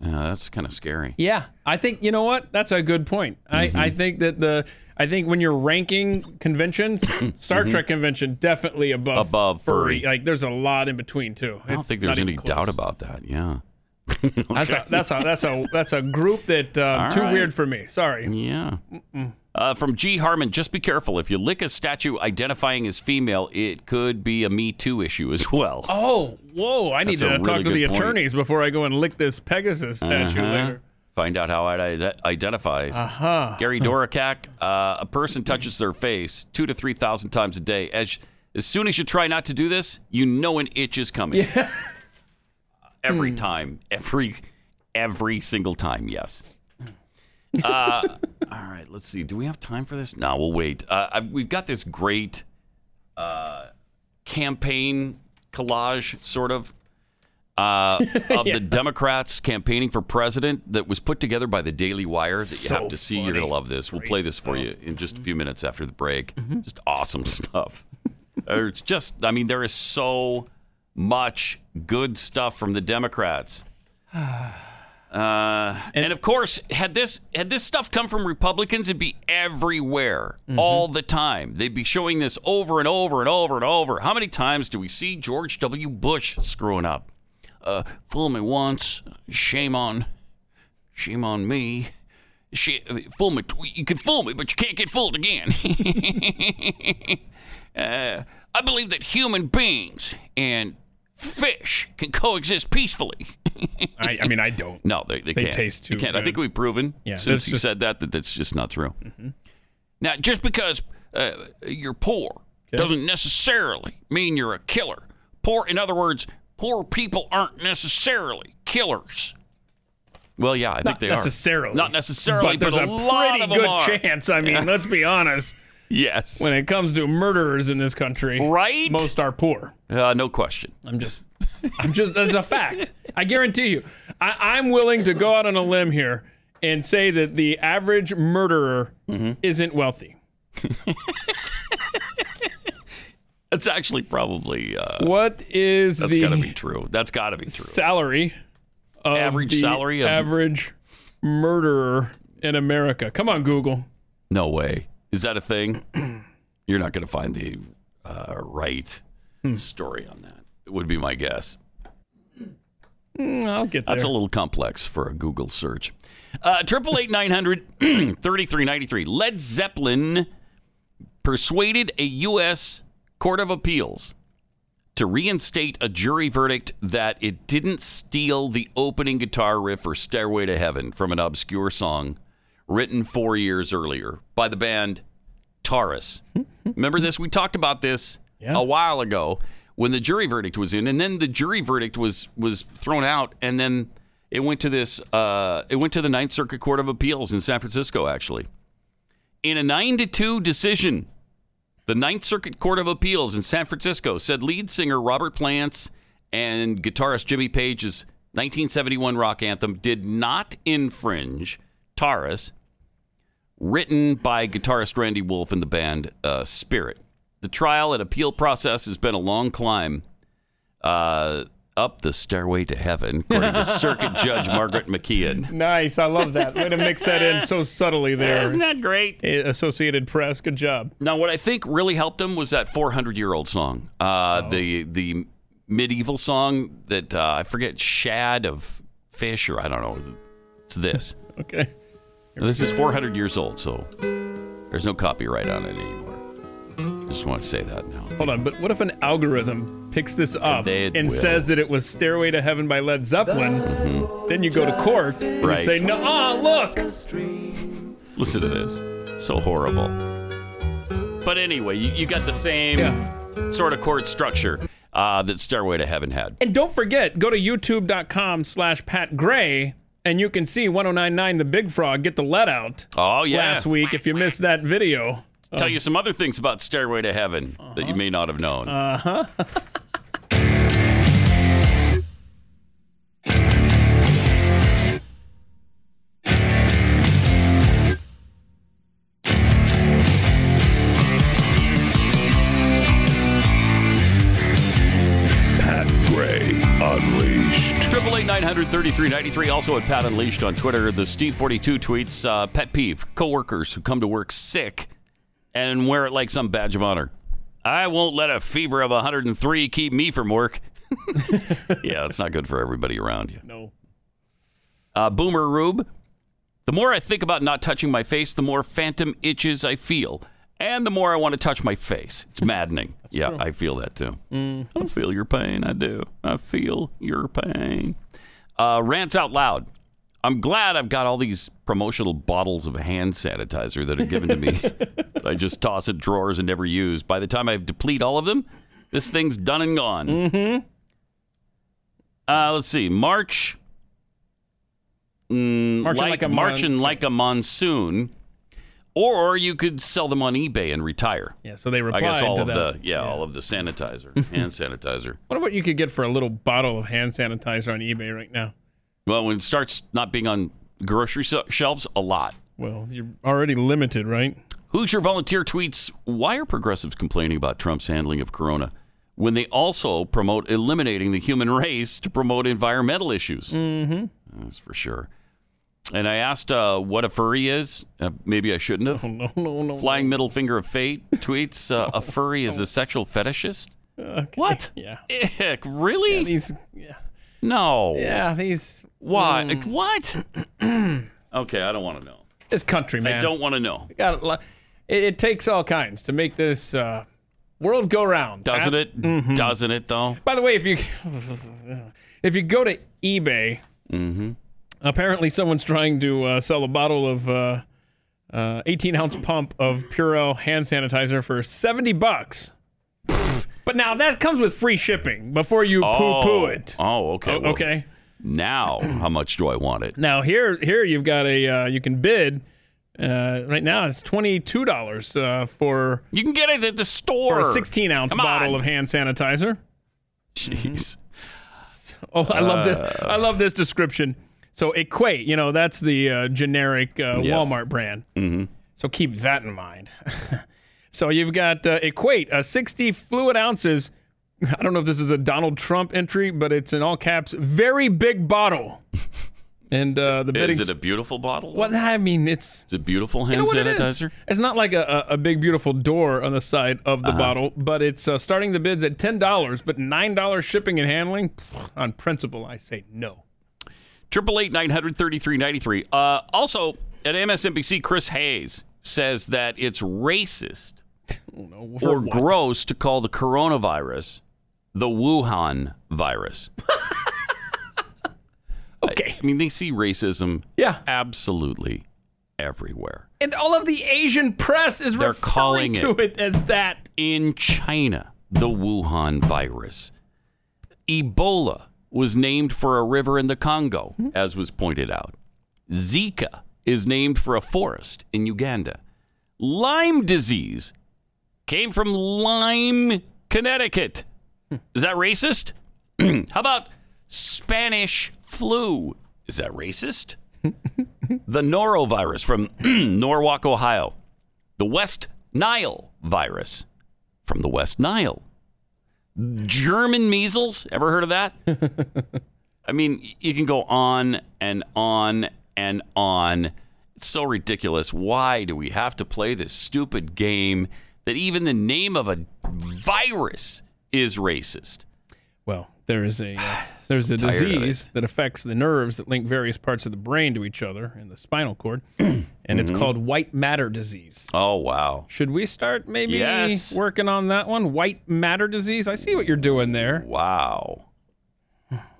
Yeah, that's kind of scary. Yeah, I think you know what? That's a good point. Mm-hmm. I, I think that the I think when you're ranking conventions, [CLEARS THROAT] Star Trek convention definitely above Mm-hmm. Above furry. Like there's a lot in between too. I don't It's think there's any even doubt about that. Yeah. That's a [LAUGHS] that's a that's a that's a group that um, too right. weird for me. Sorry. Yeah. Uh, from G. Harmon, just be careful. If you lick a statue identifying as female, it could be a Me Too issue as well. [LAUGHS] Oh, whoa! I need That's to talk really to the point. attorneys before I go and lick this Pegasus statue Uh-huh. later. Find out how it ide- identifies. Uh-huh. Gary Dorakak, uh, a person touches their face two to 3,000 times a day. As, as soon as you try not to do this, you know an itch is coming. Yeah. Every Hmm. time. Every, every single time, yes. Uh, [LAUGHS] all right, let's see. Do we have time for this? No, we'll wait. Uh, we've got this great uh, campaign collage, sort of, uh, [LAUGHS] of Yeah. the Democrats campaigning for president that was put together by the Daily Wire that you So have to see. You're going to love this. We'll Great play this for stuff. you in just a few minutes after the break. Just awesome [LAUGHS] stuff. There's just, I mean, there is so much good stuff from the Democrats. [SIGHS] [SIGHS] Uh, and, of course, had this had this stuff come from Republicans, it'd be everywhere all the time. They'd be showing this over and over and over and over. How many times do we see George W. Bush screwing up? Uh, fool me once, shame on, shame on me. Sh- fool me, you can fool me, but you can't get fooled again. [LAUGHS] uh, I believe that human beings and fish can coexist peacefully. [LAUGHS] I, I mean, I don't. No, they, they, They can't. taste They can't. I think we've proven Yeah, since you just- said that that that's just not true. Mm-hmm. Now, just because uh, you're poor doesn't necessarily mean you're a killer. Poor, in other words, poor people aren't necessarily killers. Well, yeah, I think they necessarily. are. Not necessarily, but there's a, lot pretty of good are. chance. I mean, let's be honest. Yes. When it comes to murderers in this country, right? Most are poor. Uh, no question. I'm just, I'm just. That's a fact. I guarantee you. I, I'm willing to go out on a limb here and say that the average murderer Mm-hmm. isn't wealthy. [LAUGHS] That's actually probably. Uh, What is That's the That's got to be true. That's got to be true. salary? Of Average the salary of- average murderer in America. Come on, Google. No way. Is that a thing? [CLEARS THROAT] You're not going to find the uh, right Hmm. story on that. It would be my guess. Mm, I'll get there. That's a little complex for a Google search. Uh, Triple eight nine hundred [CLEARS THROAT] thirty three ninety three. Led Zeppelin persuaded a U.S. Court of Appeals to reinstate a jury verdict that it didn't steal the opening guitar riff for "Stairway to Heaven" from an obscure song written four years earlier by the band Taurus. [LAUGHS] Remember this? We talked about this a while ago when the jury verdict was in, and then the jury verdict was was thrown out, and then it went to this. Uh, it went to the Ninth Circuit Court of Appeals in San Francisco, actually, in a nine to two decision. The Ninth Circuit Court of Appeals in San Francisco said lead singer Robert Plant's and guitarist Jimmy Page's 1971 rock anthem did not infringe Taurus, written by guitarist Randy Wolfe and the band uh, Spirit. The trial and appeal process has been a long climb uh, up the stairway to heaven, according to [LAUGHS] Circuit Judge Margaret McKeown. Nice. I love that. Way to mix that in so subtly there. Isn't that great? Associated Press. Good job. Now, what I think really helped him was that 400 year old song, uh, the the medieval song that uh, I forget, Shad of Fish, or I don't know. It's this. [LAUGHS] okay. This is 400 years old, so there's no copyright on it anymore. I just want to say that now. Hold on, but what if an algorithm picks this up and will. says that it was Stairway to Heaven by Led Zeppelin? Then you go to court and Right. say, no, ah, look. Listen to this. So horrible. But anyway, you, you got the same sort of chord structure uh, that Stairway to Heaven had. And don't forget, go to youtube.com slash Pat Gray and you can see 1099 The Big Frog get the let out Oh, yeah. last week if you missed that video. Tell you some other things about Stairway to Heaven that you may not have known. Uh huh. [LAUGHS] 900 also at Pat Unleashed on Twitter. The Steve42 tweets uh, pet peeve coworkers who come to work sick and wear it like some badge of honor. I won't let a fever of 103 keep me from work. [LAUGHS] yeah, it's not good for everybody around you. No. Uh, Boomer Rube, the more I think about not touching my face, the more phantom itches I feel. And the more I want to touch my face. It's maddening. [LAUGHS] yeah, true. I feel that too. Mm-hmm. I feel your pain. I do. I feel your pain. Uh, rants out loud. I'm glad I've got all these promotional bottles of hand sanitizer that are given to me. [LAUGHS] I just toss in drawers and never use. By the time I deplete all of them, this thing's done and gone. Mm-hmm. Uh, let's see. March. Mm, Marching like, like a marching like a monsoon. Or you could sell them on eBay and retire. Yeah, so they I replied guess all to of that. the yeah, all of the sanitizer, [LAUGHS] hand sanitizer. Wonder What about you could get for a little bottle of hand sanitizer on eBay right now? Well, when it starts not being on grocery se- shelves, a lot. Well, you're already limited, right? Hoosier volunteer tweets Why are progressives complaining about Trump's handling of corona when they also promote eliminating the human [LAUGHS] race to promote environmental issues? Mm-hmm. That's for sure. And I asked uh, what a furry is. Uh, maybe I shouldn't have. [LAUGHS] no, no, no. Flying middle finger of fate tweets uh, a [LAUGHS] furry is a sexual fetishist. What? [LAUGHS] Yeah. Ick, really? Yeah, these. Yeah. No. Yeah, these. Why? Mm. What? [CLEARS THROAT] okay, I don't want to know. This country, man. I don't want to know. Got it, it takes all kinds to make this uh, world go round. Doesn't it? Mhm. Doesn't it though? By the way, if you if you go to eBay, Mm-hmm. Apparently someone's trying to uh, sell a bottle of uh, uh, 18 ounce pump of Purell hand sanitizer for 70 bucks. but now that comes with free shipping before you poo poo it. Oh, okay. O- well, okay. Now, how much do I want it? Now here here you've got a uh, you can bid. Uh, right now it's twenty two dollars uh, for You can get it at the store. for a sixteen ounce Come bottle on. of hand sanitizer. Jeez. [LAUGHS] Oh, I love this. I love this description. So equate, you know, that's the uh, generic uh, Yeah. Walmart brand. Mm-hmm. So keep that in mind. [LAUGHS] so you've got uh, equate uh, 60 fluid ounces. [LAUGHS] I don't know if this is a Donald Trump entry, but it's in all caps. Very big bottle. [LAUGHS] And uh, the bidding. Is it a beautiful bottle? Well, I mean, it's It's a beautiful you hand know what it sanitizer. It's not like a, a big beautiful door on the side of the Uh-huh. bottle, but it's uh, starting the bids at ten dollars, but nine dollars shipping and handling. On principle, I say no. Triple eight nine hundred thirty three ninety three. Uh, also at MSNBC, Chris Hayes says that it's racist Oh, For [LAUGHS] or what? gross to call the coronavirus the Wuhan virus. [LAUGHS] okay. I, mean, they see racism Yeah. absolutely everywhere. And all of the Asian press is They're referring calling to it- it as that. In China, the Wuhan virus. Ebola was named for a river in the Congo, as was pointed out. Zika is named for a forest in Uganda. Lyme disease came from Lyme, Connecticut. Is that racist? [CLEARS THROAT] How about Spanish flu? Is that racist? [LAUGHS] the norovirus from [CLEARS THROAT] Norwalk, Ohio. The West Nile virus from the West Nile. German measles. Ever heard of that? [LAUGHS] I mean, you can go on and on and on. It's so ridiculous. Why do we have to play this stupid game that even the name of a virus is racist? Well, there is a uh, [SIGHS] there's a disease that affects the nerves that link various parts of the brain to each other in the spinal cord, [CLEARS THROAT] and it's Mhm. called white matter disease. Oh, wow. Should we start maybe Yes. working on that one? White matter disease. I see what you're doing there. Wow.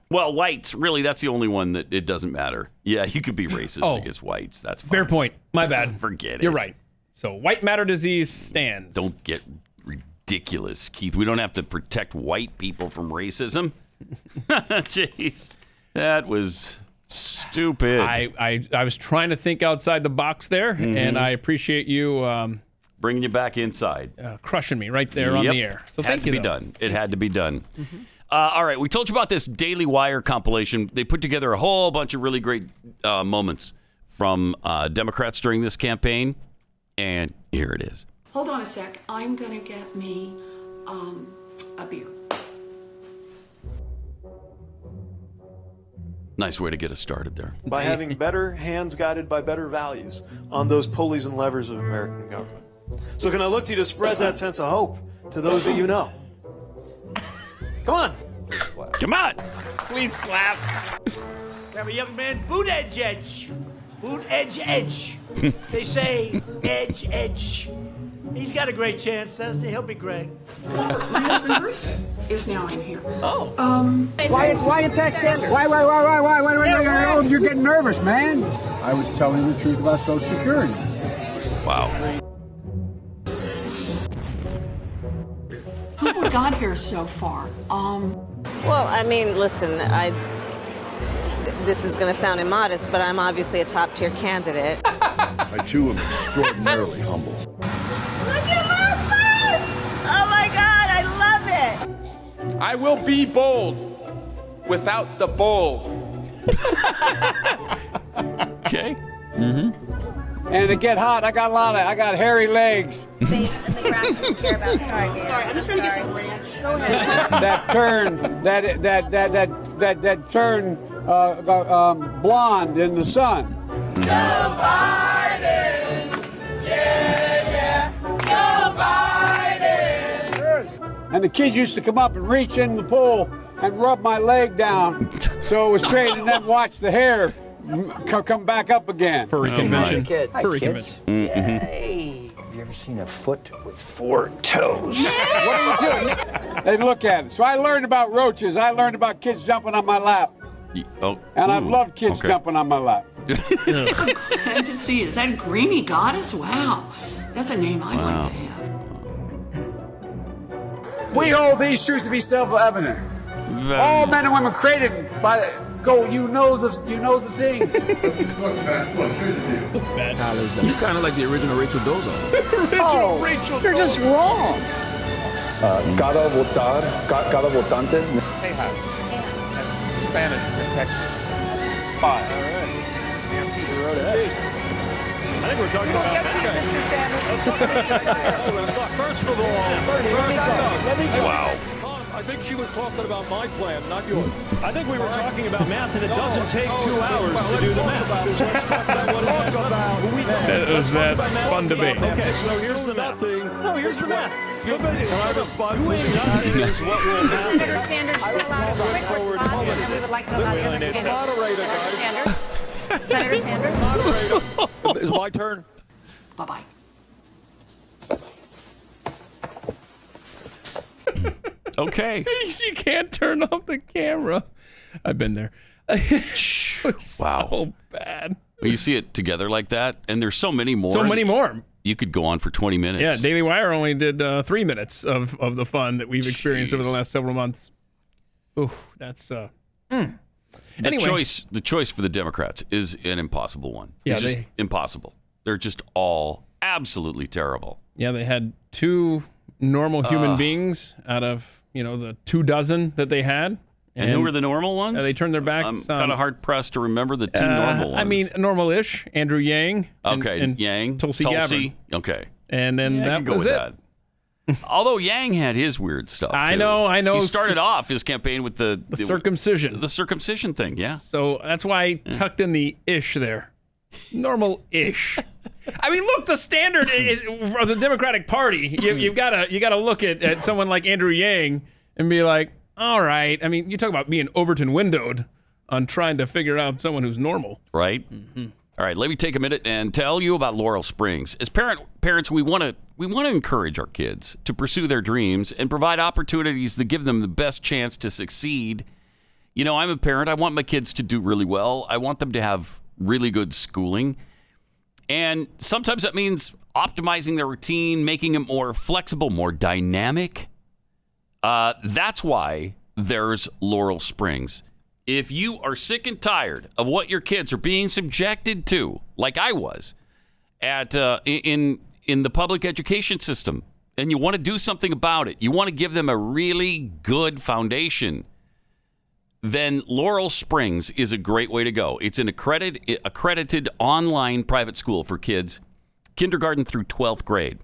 Well, whites, really, that's the only one that it doesn't matter. Yeah, you could be [LAUGHS] racist Oh. against whites. That's fine. Fair point. My bad. [LAUGHS] Forget it. You're right. So white matter disease stands. Don't get ridiculous, Keith. We don't have to protect white people from racism. [LAUGHS] Jeez. That was stupid. I, I I was trying to think outside the box there, Mhm. and I appreciate you um, Bringing you back inside. uh, crushing me right there on the air. So had thank to you. be though. done. It had to be done. Uh, all right, we told you about this Daily Wire compilation. They put together a whole bunch of really great uh, moments from uh, Democrats during this campaign, and here it is. Hold on a sec. I'm gonna get me um, a beer. Nice way to get us started there. by having better hands guided by better values on those pulleys and levers of American government. So, can I look to you to spread that sense of hope to those that you know? Come on. Please clap. Come on. Please clap. We have a young man, boot edge edge. Boot edge edge. [LAUGHS] they say edge edge. He's got a great chance. That's, he'll be great. My husband Bruce is now in here. Oh. Um, Why, why attack Sanders? Why, why, why, why, why, why, why, why, why, why, you're getting nervous, man. I was telling the truth about Social Security. Wow. How have we got here so far? Um, Well, I mean, listen, I. th- This is going to sound immodest, but I'm obviously a top tier candidate. [LAUGHS] I too am extraordinarily humble. Oh my God, I love it. I will be bold without the bold. Okay. Mm-hmm. and it get hot. I got a lot of, I got hairy legs Face and the grasses care about. Sorry, Sorry, I'm just trying to get some ranch. Go ahead. [LAUGHS] that turn, that that that that that that turn uh, um, blonde in the sun. Joe And the kids used to come up and reach in the pool and rub my leg down, so it was straight, and then watch the hair co- come back up again. Furry Oh, convention. my. Kids. Furry kids. convention. Hey. Mm-hmm. Have you ever seen a foot with four toes? [LAUGHS] what are you doing? They look at it. So I learned about roaches. I learned about kids jumping on my lap, Y- Oh, and I've ooh, loved kids okay. jumping on my lap. [LAUGHS] Glad to see. Is that Greeny Goddess? Wow. That's a name I'd Wow. like to have. We hold these truths to be self-evident. All men and women created by go. You know the you know the thing. look, fat. Look, here's the deal. You kind of like the original Rachel Dozo. [LAUGHS] original oh, you're just wrong. Uh, cada votar, ca- cada votante. Tejas. That's Spanish for Texas. Five. All right. I think we're talking about that guy. Let's talk about that guy. First of all, Wow. I think she was talking about my plan, not yours. I think we were talking about math, and it doesn't take two hours to do the math. About this. Let's talk about what talk about. That was that fun debate. Okay, so here's the math. Thing. No, here's the math. Can I respond? You ain't got it. What will happen. Senator Sanders, you allow a quick response, and we would like to allow the other It's candidates. moderator, Senator. Sanders. Senator Sanders. Moderator. Is my turn? Bye bye. Okay. [LAUGHS] you can't turn off the camera. I've been there. [LAUGHS] Wow. So bad. Well, you see it together like that, and there's so many more. So many more. You could go on for 20 minutes. Yeah, Daily Wire only did uh, three minutes of, of the fun that we've experienced over the last several months. Ooh, that's uh. mm. The Anyway. choice, the choice for the Democrats is an impossible one. Yeah, it's just they- impossible. They're just all absolutely terrible. Yeah, they had two normal human Ugh. beings out of you know the two dozen that they had. And, who were the normal ones? Uh, they turned their backs. I'm kind of hard pressed to remember the two Uh, normal ones. I mean, normal-ish. Andrew Yang. and- okay, and Yang, Tulsi, Gabbard. Okay, And then Yeah, that was it. that. Although Yang had his weird stuff. I know, I know. He started off his campaign with the, The circumcision. the circumcision thing. Yeah. So that's why I tucked in the ish there. Normal-ish. [LAUGHS] I mean, look, the standard is, of the Democratic Party. You, you've got to you got to look at, at someone like Andrew Yang and be like, all right. I mean, you talk about being Overton windowed on trying to figure out someone who's normal. right? Mm-hmm. All right, let me take a minute and tell you about Laurel Springs. As parent parents, we want to we want to encourage our kids to pursue their dreams and provide opportunities that give them the best chance to succeed. You know, I'm a parent. I want my kids to do really well. I want them to have really good schooling. And sometimes that means optimizing their routine, making it more flexible, more dynamic. Uh, that's why there's Laurel Springs. If you are sick and tired of what your kids are being subjected to, like I was, at uh, in in the public education system, and you want to do something about it, you want to give them a really good foundation, then Laurel Springs is a great way to go. It's an accredited accredited online private school for kids, kindergarten through 12th grade.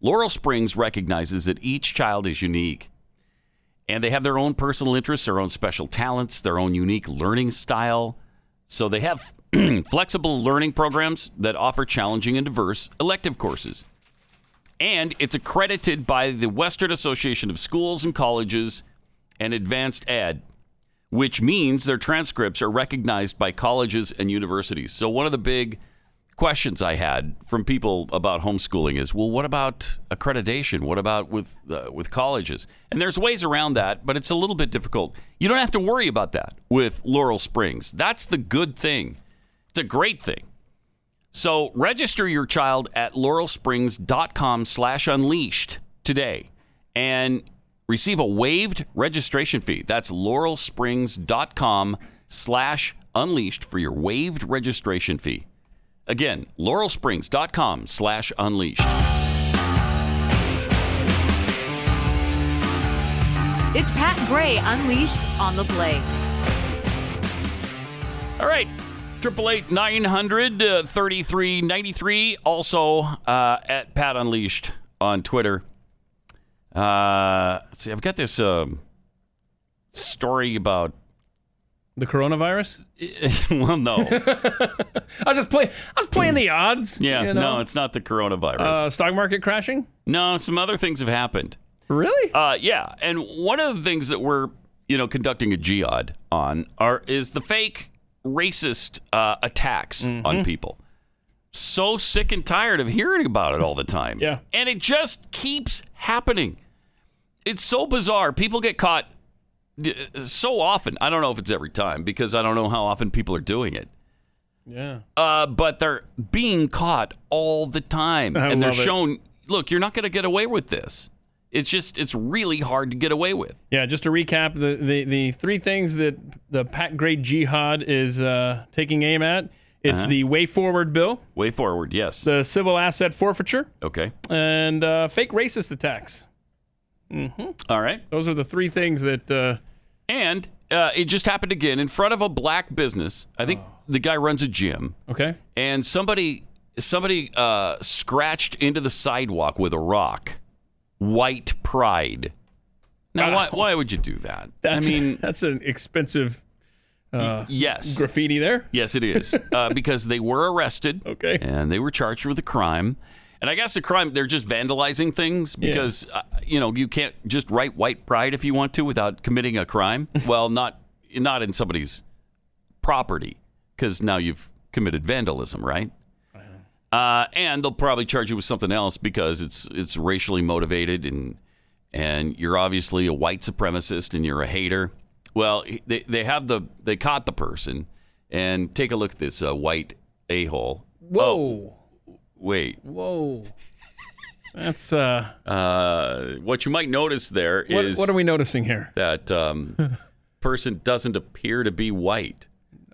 Laurel Springs recognizes that each child is unique and they have their own personal interests, their own special talents, their own unique learning style. So they have [CLEARS THROAT] flexible learning programs that offer challenging and diverse elective courses. And it's accredited by the Western Association of Schools and Colleges and Advanced Ed, which means their transcripts are recognized by colleges and universities. So one of the big questions I had from people about homeschooling is, well, what about accreditation? What about with uh, with colleges? And there's ways around that, but it's a little bit difficult. You don't have to worry about that with Laurel Springs. That's the good thing. It's a great thing. So register your child at laurelsprings.com slash unleashed today and receive a waived registration fee. That's laurelsprings.com slash unleashed for your waived registration fee. Again, laurelsprings.com slash unleashed. It's Pat Gray Unleashed on the Blaze. All right. triple eight nine hundred thirty three ninety three. Also uh, at Pat Unleashed on Twitter. Uh, let's see, I've got this um, story about the coronavirus. [LAUGHS] well, no. [LAUGHS] I was just playing. I was playing the odds. Yeah, you know? no, it's not the coronavirus. Uh, stock market crashing. No, some other things have happened. Really? Uh, yeah, and one of the things that we're you know conducting a jihad on are is the fake racist uh, attacks on people. So sick and tired of hearing about it all the time. Yeah. and it just keeps happening. It's so bizarre. People get caught so often. I don't know if it's every time because I don't know how often people are doing it. Yeah. Uh, but they're being caught all the time, [LAUGHS] I and they're love it. shown. Look, you're not going to get away with this. It's just it's really hard to get away with. Yeah, just to recap, the, the, the three things that the Pat Gray Jihad is uh, taking aim at it's Uh-huh. the Way Forward bill, Way forward, yes. the civil asset forfeiture, Okay. and uh, fake racist attacks. Mm-hmm. All right. Those are the three things that. Uh, And uh, it just happened again in front of a black business. I think the guy runs a gym, okay. and somebody somebody uh, scratched into the sidewalk with a rock. White pride. Now, why, Oh. why would you do that? That's, I mean, [LAUGHS] that's an expensive uh, yes. graffiti there. Yes, it is. Uh, because they were arrested. [LAUGHS] Okay. And they were charged with a crime. And I guess the crime, they're just vandalizing things Yeah. because, uh, you know, you can't just write white pride if you want to without committing a crime. [LAUGHS] well, not not in somebody's property because now you've committed vandalism, right? Uh, and they'll probably charge you with something else because it's it's racially motivated and and you're obviously a white supremacist and you're a hater. Well, they they have the they caught the person and take a look at this uh, white a hole. Whoa. Wait, Whoa. [LAUGHS] That's uh. uh, what you might notice there is What, what are we noticing here? that um, [LAUGHS] person doesn't appear to be white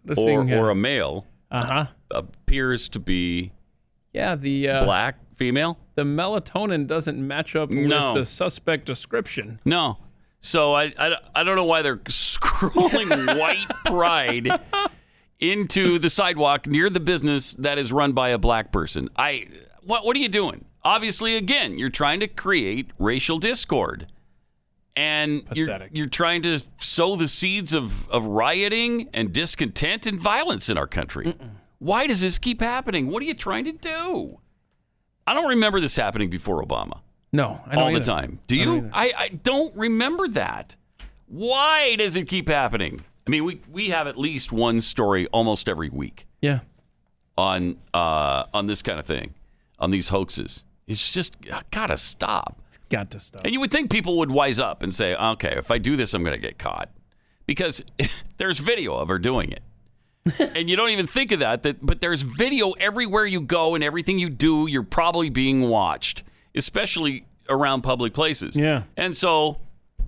or Noticing, uh, or a male. Uh huh. Appears to be Yeah, the uh, black female. the melatonin doesn't match up No. with the suspect description. No. So I, I, I don't know why they're [LAUGHS] scrolling white pride into the sidewalk near the business that is run by a black person. I what what are you doing? Obviously, again, you're trying to create racial discord. And you're you're trying to sow the seeds of, of rioting and discontent and violence in our country. Why does this keep happening? What are you trying to do? I don't remember this happening before Obama No, I don't all the time. Do you? I, I don't remember that. Why does it keep happening? I mean, we, we have at least one story almost every week Yeah. on uh, on this kind of thing, on these hoaxes. It's just gotta stop. It's got to stop. And you would think people would wise up and say, okay, if I do this, I'm going to get caught. Because [LAUGHS] there's video of her doing it. [LAUGHS] and you don't even think of that, that, but there's video everywhere you go and everything you do, you're probably being watched, especially around public places. Yeah. And so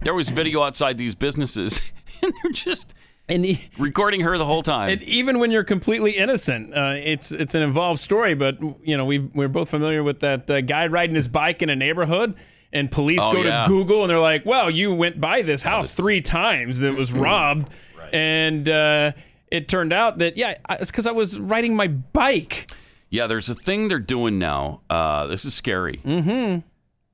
there was video outside these businesses, [LAUGHS] and they're just And e- recording her the whole time. And even when you're completely innocent, uh, it's it's an involved story. But you know, we we're both familiar with that uh, guy riding his bike in a neighborhood, and police Oh, go yeah. to Google and they're like, "Well, you went by this house three times that was [CLEARS THROAT] robbed," and uh, it turned out that yeah, it's because I was riding my bike. Yeah, there's a thing they're doing now. Uh, this is scary Mm-hmm.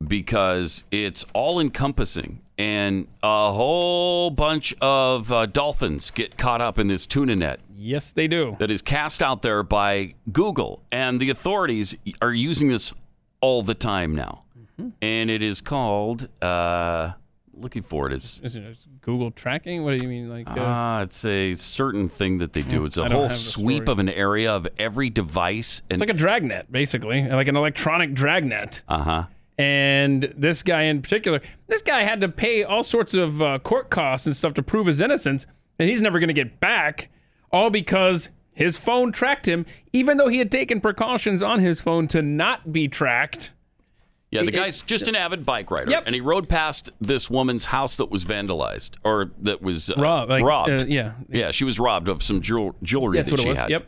because it's all encompassing, and a whole bunch of uh, dolphins get caught up in this tuna net Yes, they do. that is cast out there by Google, and the authorities are using this all the time now. Mm-hmm. And it is called. Uh, looking for it. It's Is it is it Google tracking? What do you mean, like? Uh, ah, it's a certain thing that they do. [LAUGHS] It's a whole sweep story. of an area of every device, and it's like a dragnet, basically, like an electronic dragnet. uh huh. And this guy in particular, this guy had to pay all sorts of uh, court costs and stuff to prove his innocence, and he's never going to get back, all because his phone tracked him, even though he had taken precautions on his phone to not be tracked. Yeah, the guy's just an avid bike rider, Yep. and he rode past this woman's house that was vandalized or that was uh, Rob- like, robbed. uh, yeah. yeah, she was robbed of some jewel- jewelry that she had. Yep.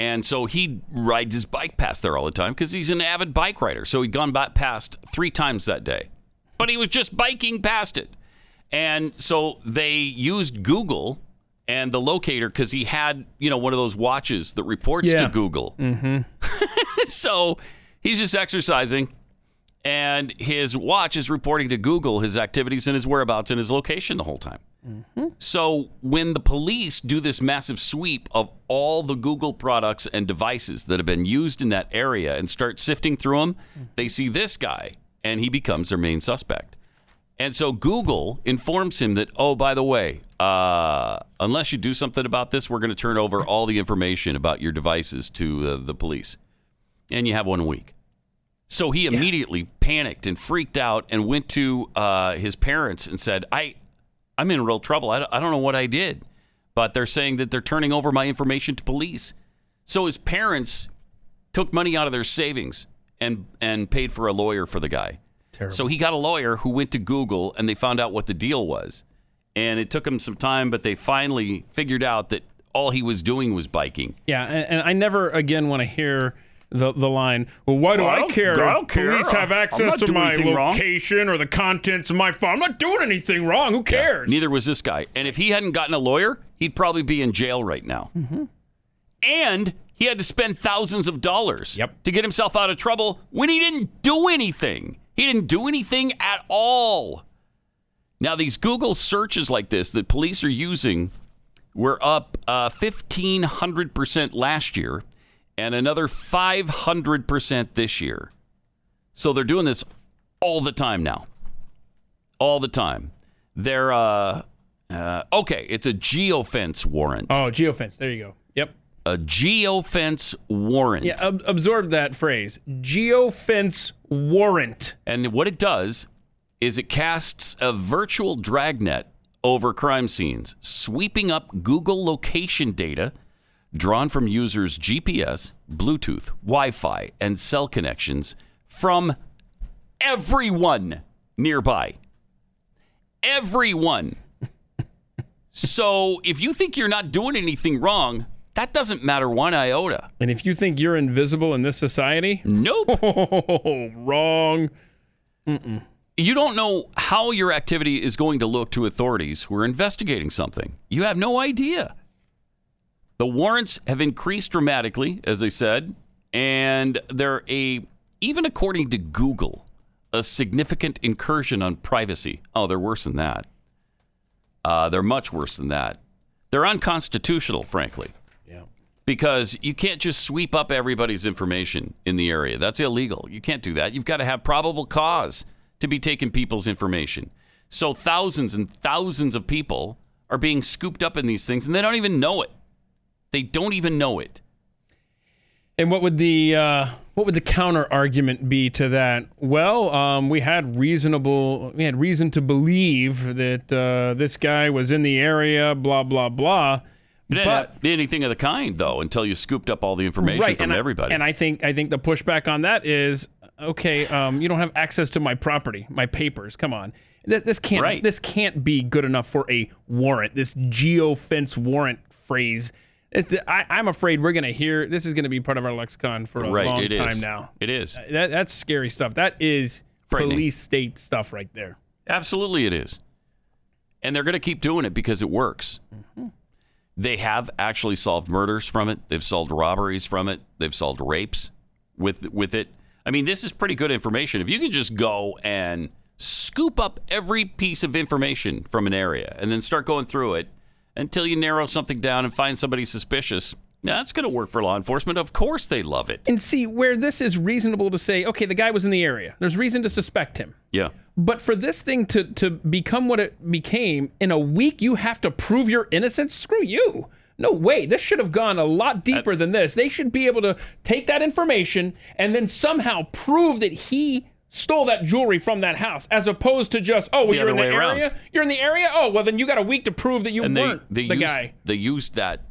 And so he rides his bike past there all the time because he's an avid bike rider. So he'd gone back past three times that day, but he was just biking past it. And so they used Google and the locator because he had you know one of those watches that reports to Google. Mm-hmm. [LAUGHS] so he's just exercising, and his watch is reporting to Google his activities and his whereabouts and his location the whole time. So when the police do this massive sweep of all the Google products and devices that have been used in that area and start sifting through them, they see this guy and he becomes their main suspect. And so Google informs him that, oh, by the way, uh, unless you do something about this, we're going to turn over all the information about your devices to uh, the police. And you have one week. So he immediately panicked and freaked out and went to uh, his parents and said, I, I'm in real trouble. I don't, I don't know what I did. But they're saying that they're turning over my information to police. So his parents took money out of their savings and, and paid for a lawyer for the guy. Terrible. So he got a lawyer who went to Google and they found out what the deal was. And it took him some time, but they finally figured out that all he was doing was biking. Yeah, and, and I never again want to hear the the line. Well, why do Well, I I, care? I don't care. Police have access to my anything wrong." location or the contents of my phone. I'm not doing anything wrong. Who cares? Neither was this guy. And if he hadn't gotten a lawyer, he'd probably be in jail right now. Mm-hmm. And he had to spend thousands of dollars yep. to get himself out of trouble when he didn't do anything. He didn't do anything at all. Now, these Google searches like this that police are using were up uh, 1,500% last year and another 500% this year. So they're doing this all the time now. All the time. They're, uh, uh, okay, it's a geofence warrant. Oh, geofence. There you go. Yep. A geofence warrant. Yeah, ab- absorb that phrase. Geofence warrant. And what it does is it casts a virtual dragnet over crime scenes, sweeping up Google location data drawn from users' GPS, Bluetooth, Wi Fi, and cell connections from everyone nearby. Everyone. [LAUGHS] so if you think you're not doing anything wrong, that doesn't matter one iota. And if you think you're invisible in this society, nope. [LAUGHS] Oh, wrong. Mm-mm. You don't know how your activity is going to look to authorities who are investigating something. You have no idea. The warrants have increased dramatically, as I said, and they're a even according to Google, a significant incursion on privacy. Oh, they're worse than that. Uh, they're much worse than that. They're unconstitutional, frankly. Yeah. Because you can't just sweep up everybody's information in the area. That's illegal. You can't do that. You've got to have probable cause to be taking people's information. So thousands and thousands of people are being scooped up in these things and they don't even know it. They don't even know it. And what would the uh, what would the counter argument be to that? Well, um, we had reasonable we had reason to believe that uh, this guy was in the area. Blah blah blah. It didn't have anything of the kind though until you scooped up all the information from and I- everybody. and I think I think the pushback on that is okay. Um, you don't have access to my property, my papers. Come on, Th- this can't Right. this can't be good enough for a warrant. This geofence warrant phrase. It's the, I, I'm afraid we're gonna hear this is gonna be part of our lexicon for a Right, long time is. now. It is. Uh, That, that's scary stuff. That is police state stuff right there. Absolutely, it is. And they're going to keep doing it because it works. They have actually solved murders from it. They've solved robberies from it. They've solved rapes with with it. I mean, this is pretty good information. If you can just go and scoop up every piece of information from an area and then start going through it until you narrow something down and find somebody suspicious, yeah, that's going to work for law enforcement. Of course, they love it. And see where this is reasonable to say, okay, the guy was in the area. There's reason to suspect him. Yeah. But for this thing to, to become what it became, in a week you have to prove your innocence? Screw you. No way. This should have gone a lot deeper than this. They should be able to take that information and then somehow prove that he stole that jewelry from that house, as opposed to just, oh, well, you're in the way around. area? You're in the area? Oh, well, then you got a week to prove that you and they, weren't they the used, guy. They used that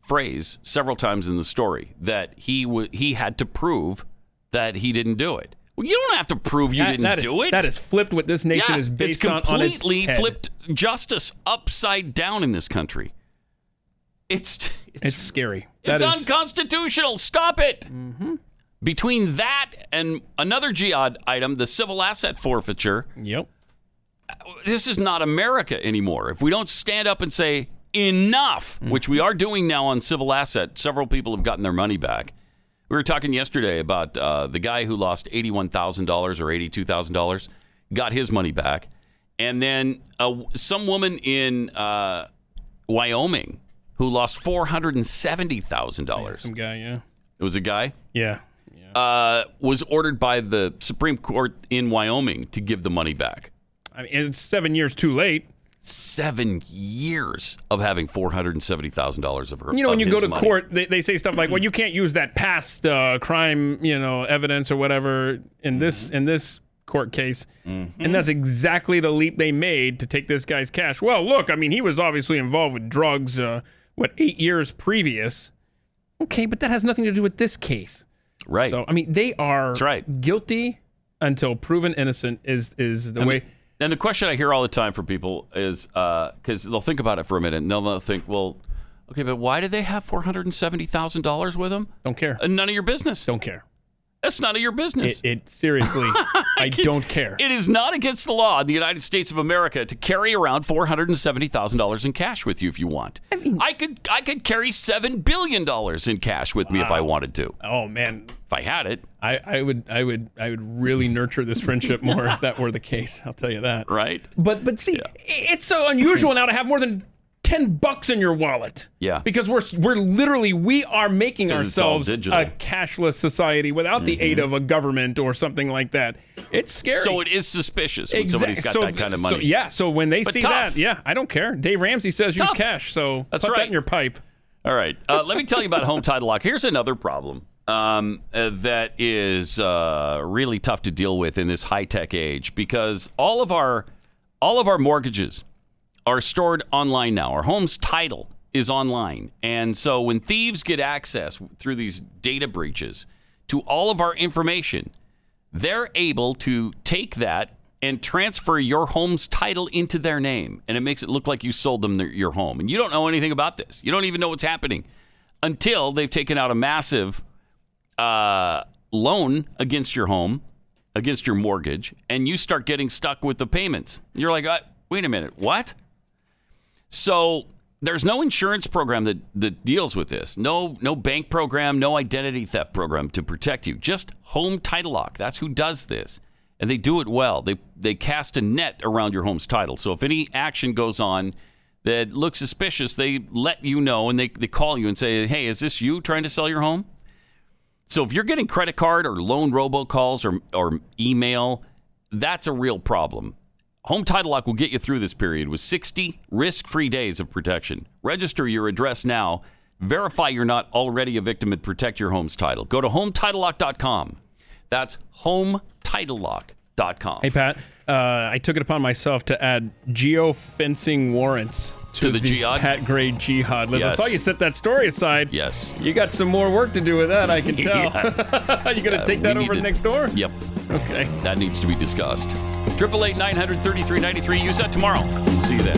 phrase several times in the story that he w- he had to prove that he didn't do it. Well, you don't have to prove you That- didn't that do is- it. That is flipped what this nation yeah, is based it's on. on its completely head. flipped justice upside down in this country. It's it's, It's scary. it's That is- unconstitutional. Stop it. Mm-hmm. Between that and another jihad item, the civil asset forfeiture. Yep. This is not America anymore. If we don't stand up and say enough, Mm. which we are doing now on civil asset, several people have gotten their money back. We were talking yesterday about uh, the guy who lost $81,000 or $82,000, got his money back. And then uh, some woman in uh, Wyoming who lost $470,000. Some guy, yeah. It was a guy? Yeah. Uh, was ordered by the Supreme Court in Wyoming to give the money back. I mean, it's seven years too late. Seven years of having $470,000 of her. You know, when you go to money. court, they, they say stuff like, "Well, you can't use that past uh, crime, you know, evidence or whatever in this in this court case." And that's exactly the leap they made to take this guy's cash. Well, look, I mean, he was obviously involved with drugs. Uh, what eight years previous? Okay, but that has nothing to do with this case. Right. So I mean, they are That's right. guilty until proven innocent. Is is the way? And the question I hear all the time from people is because they'll think about it for a minute and they'll, they'll think, well, okay, but why do they have four hundred and seventy thousand dollars with them? Don't care. Uh, none of your business. Don't care. That's none of your business. It, it seriously, [LAUGHS] I don't care. It is not against the law in the United States of America to carry around four hundred and seventy thousand dollars in cash with you if you want. I mean, I could I could carry seven billion dollars in cash with me if I wanted to. Oh man, if I had it, I, I would I would I would really nurture this friendship more if that were the case. I'll tell you that. Right. But but see, it's so unusual now to have more than ten bucks in your wallet. Yeah. Because we're we're literally we are making ourselves a cashless society without the aid of a government or something like that. It's scary. So it is suspicious when Exact- somebody's got so- that kind of so- money. yeah. So when they But see tough. that, yeah, I don't care. Dave Ramsey says use cash. So That's put right. that in your pipe. All right. Uh, let me tell you about home title lock. Here's another problem um, uh, that is uh, really tough to deal with in this high tech age because all of our all of our mortgages are stored online now. Our home's title is online, and so when thieves get access through these data breaches to all of our information, they're able to take that and transfer your home's title into their name. And it makes it look like you sold them their, your home. And you don't know anything about this. You don't even know what's happening until they've taken out a massive uh, loan against your home, against your mortgage, and you start getting stuck with the payments. You're like, uh, wait a minute, what? So there's no insurance program that, that deals with this. No, no bank program, no identity theft program to protect you. Just Home Title Lock. That's who does this. And they do it well. They they cast a net around your home's title. So if any action goes on that looks suspicious, they let you know and they, they call you and say, Hey, is this you trying to sell your home? So if you're getting credit card or loan robocalls or or email, that's a real problem. Home Title Lock will get you through this period with 60 risk-free days of protection. Register your address now. Verify you're not already a victim and protect your home's title. Go to hometitlelock.com. That's hometitlelock.com. Hey Pat, uh, I took it upon myself to add geofencing warrants to, To the jihad? Pat Gray jihad list. I Yes. saw you set that story aside. Yes. You got some more work to do with that, I can [LAUGHS] tell. Yes. [LAUGHS] you gonna Uh, take that over to- next door? Yep. Okay. That needs to be discussed. 888 933 93. Use that tomorrow. See you then.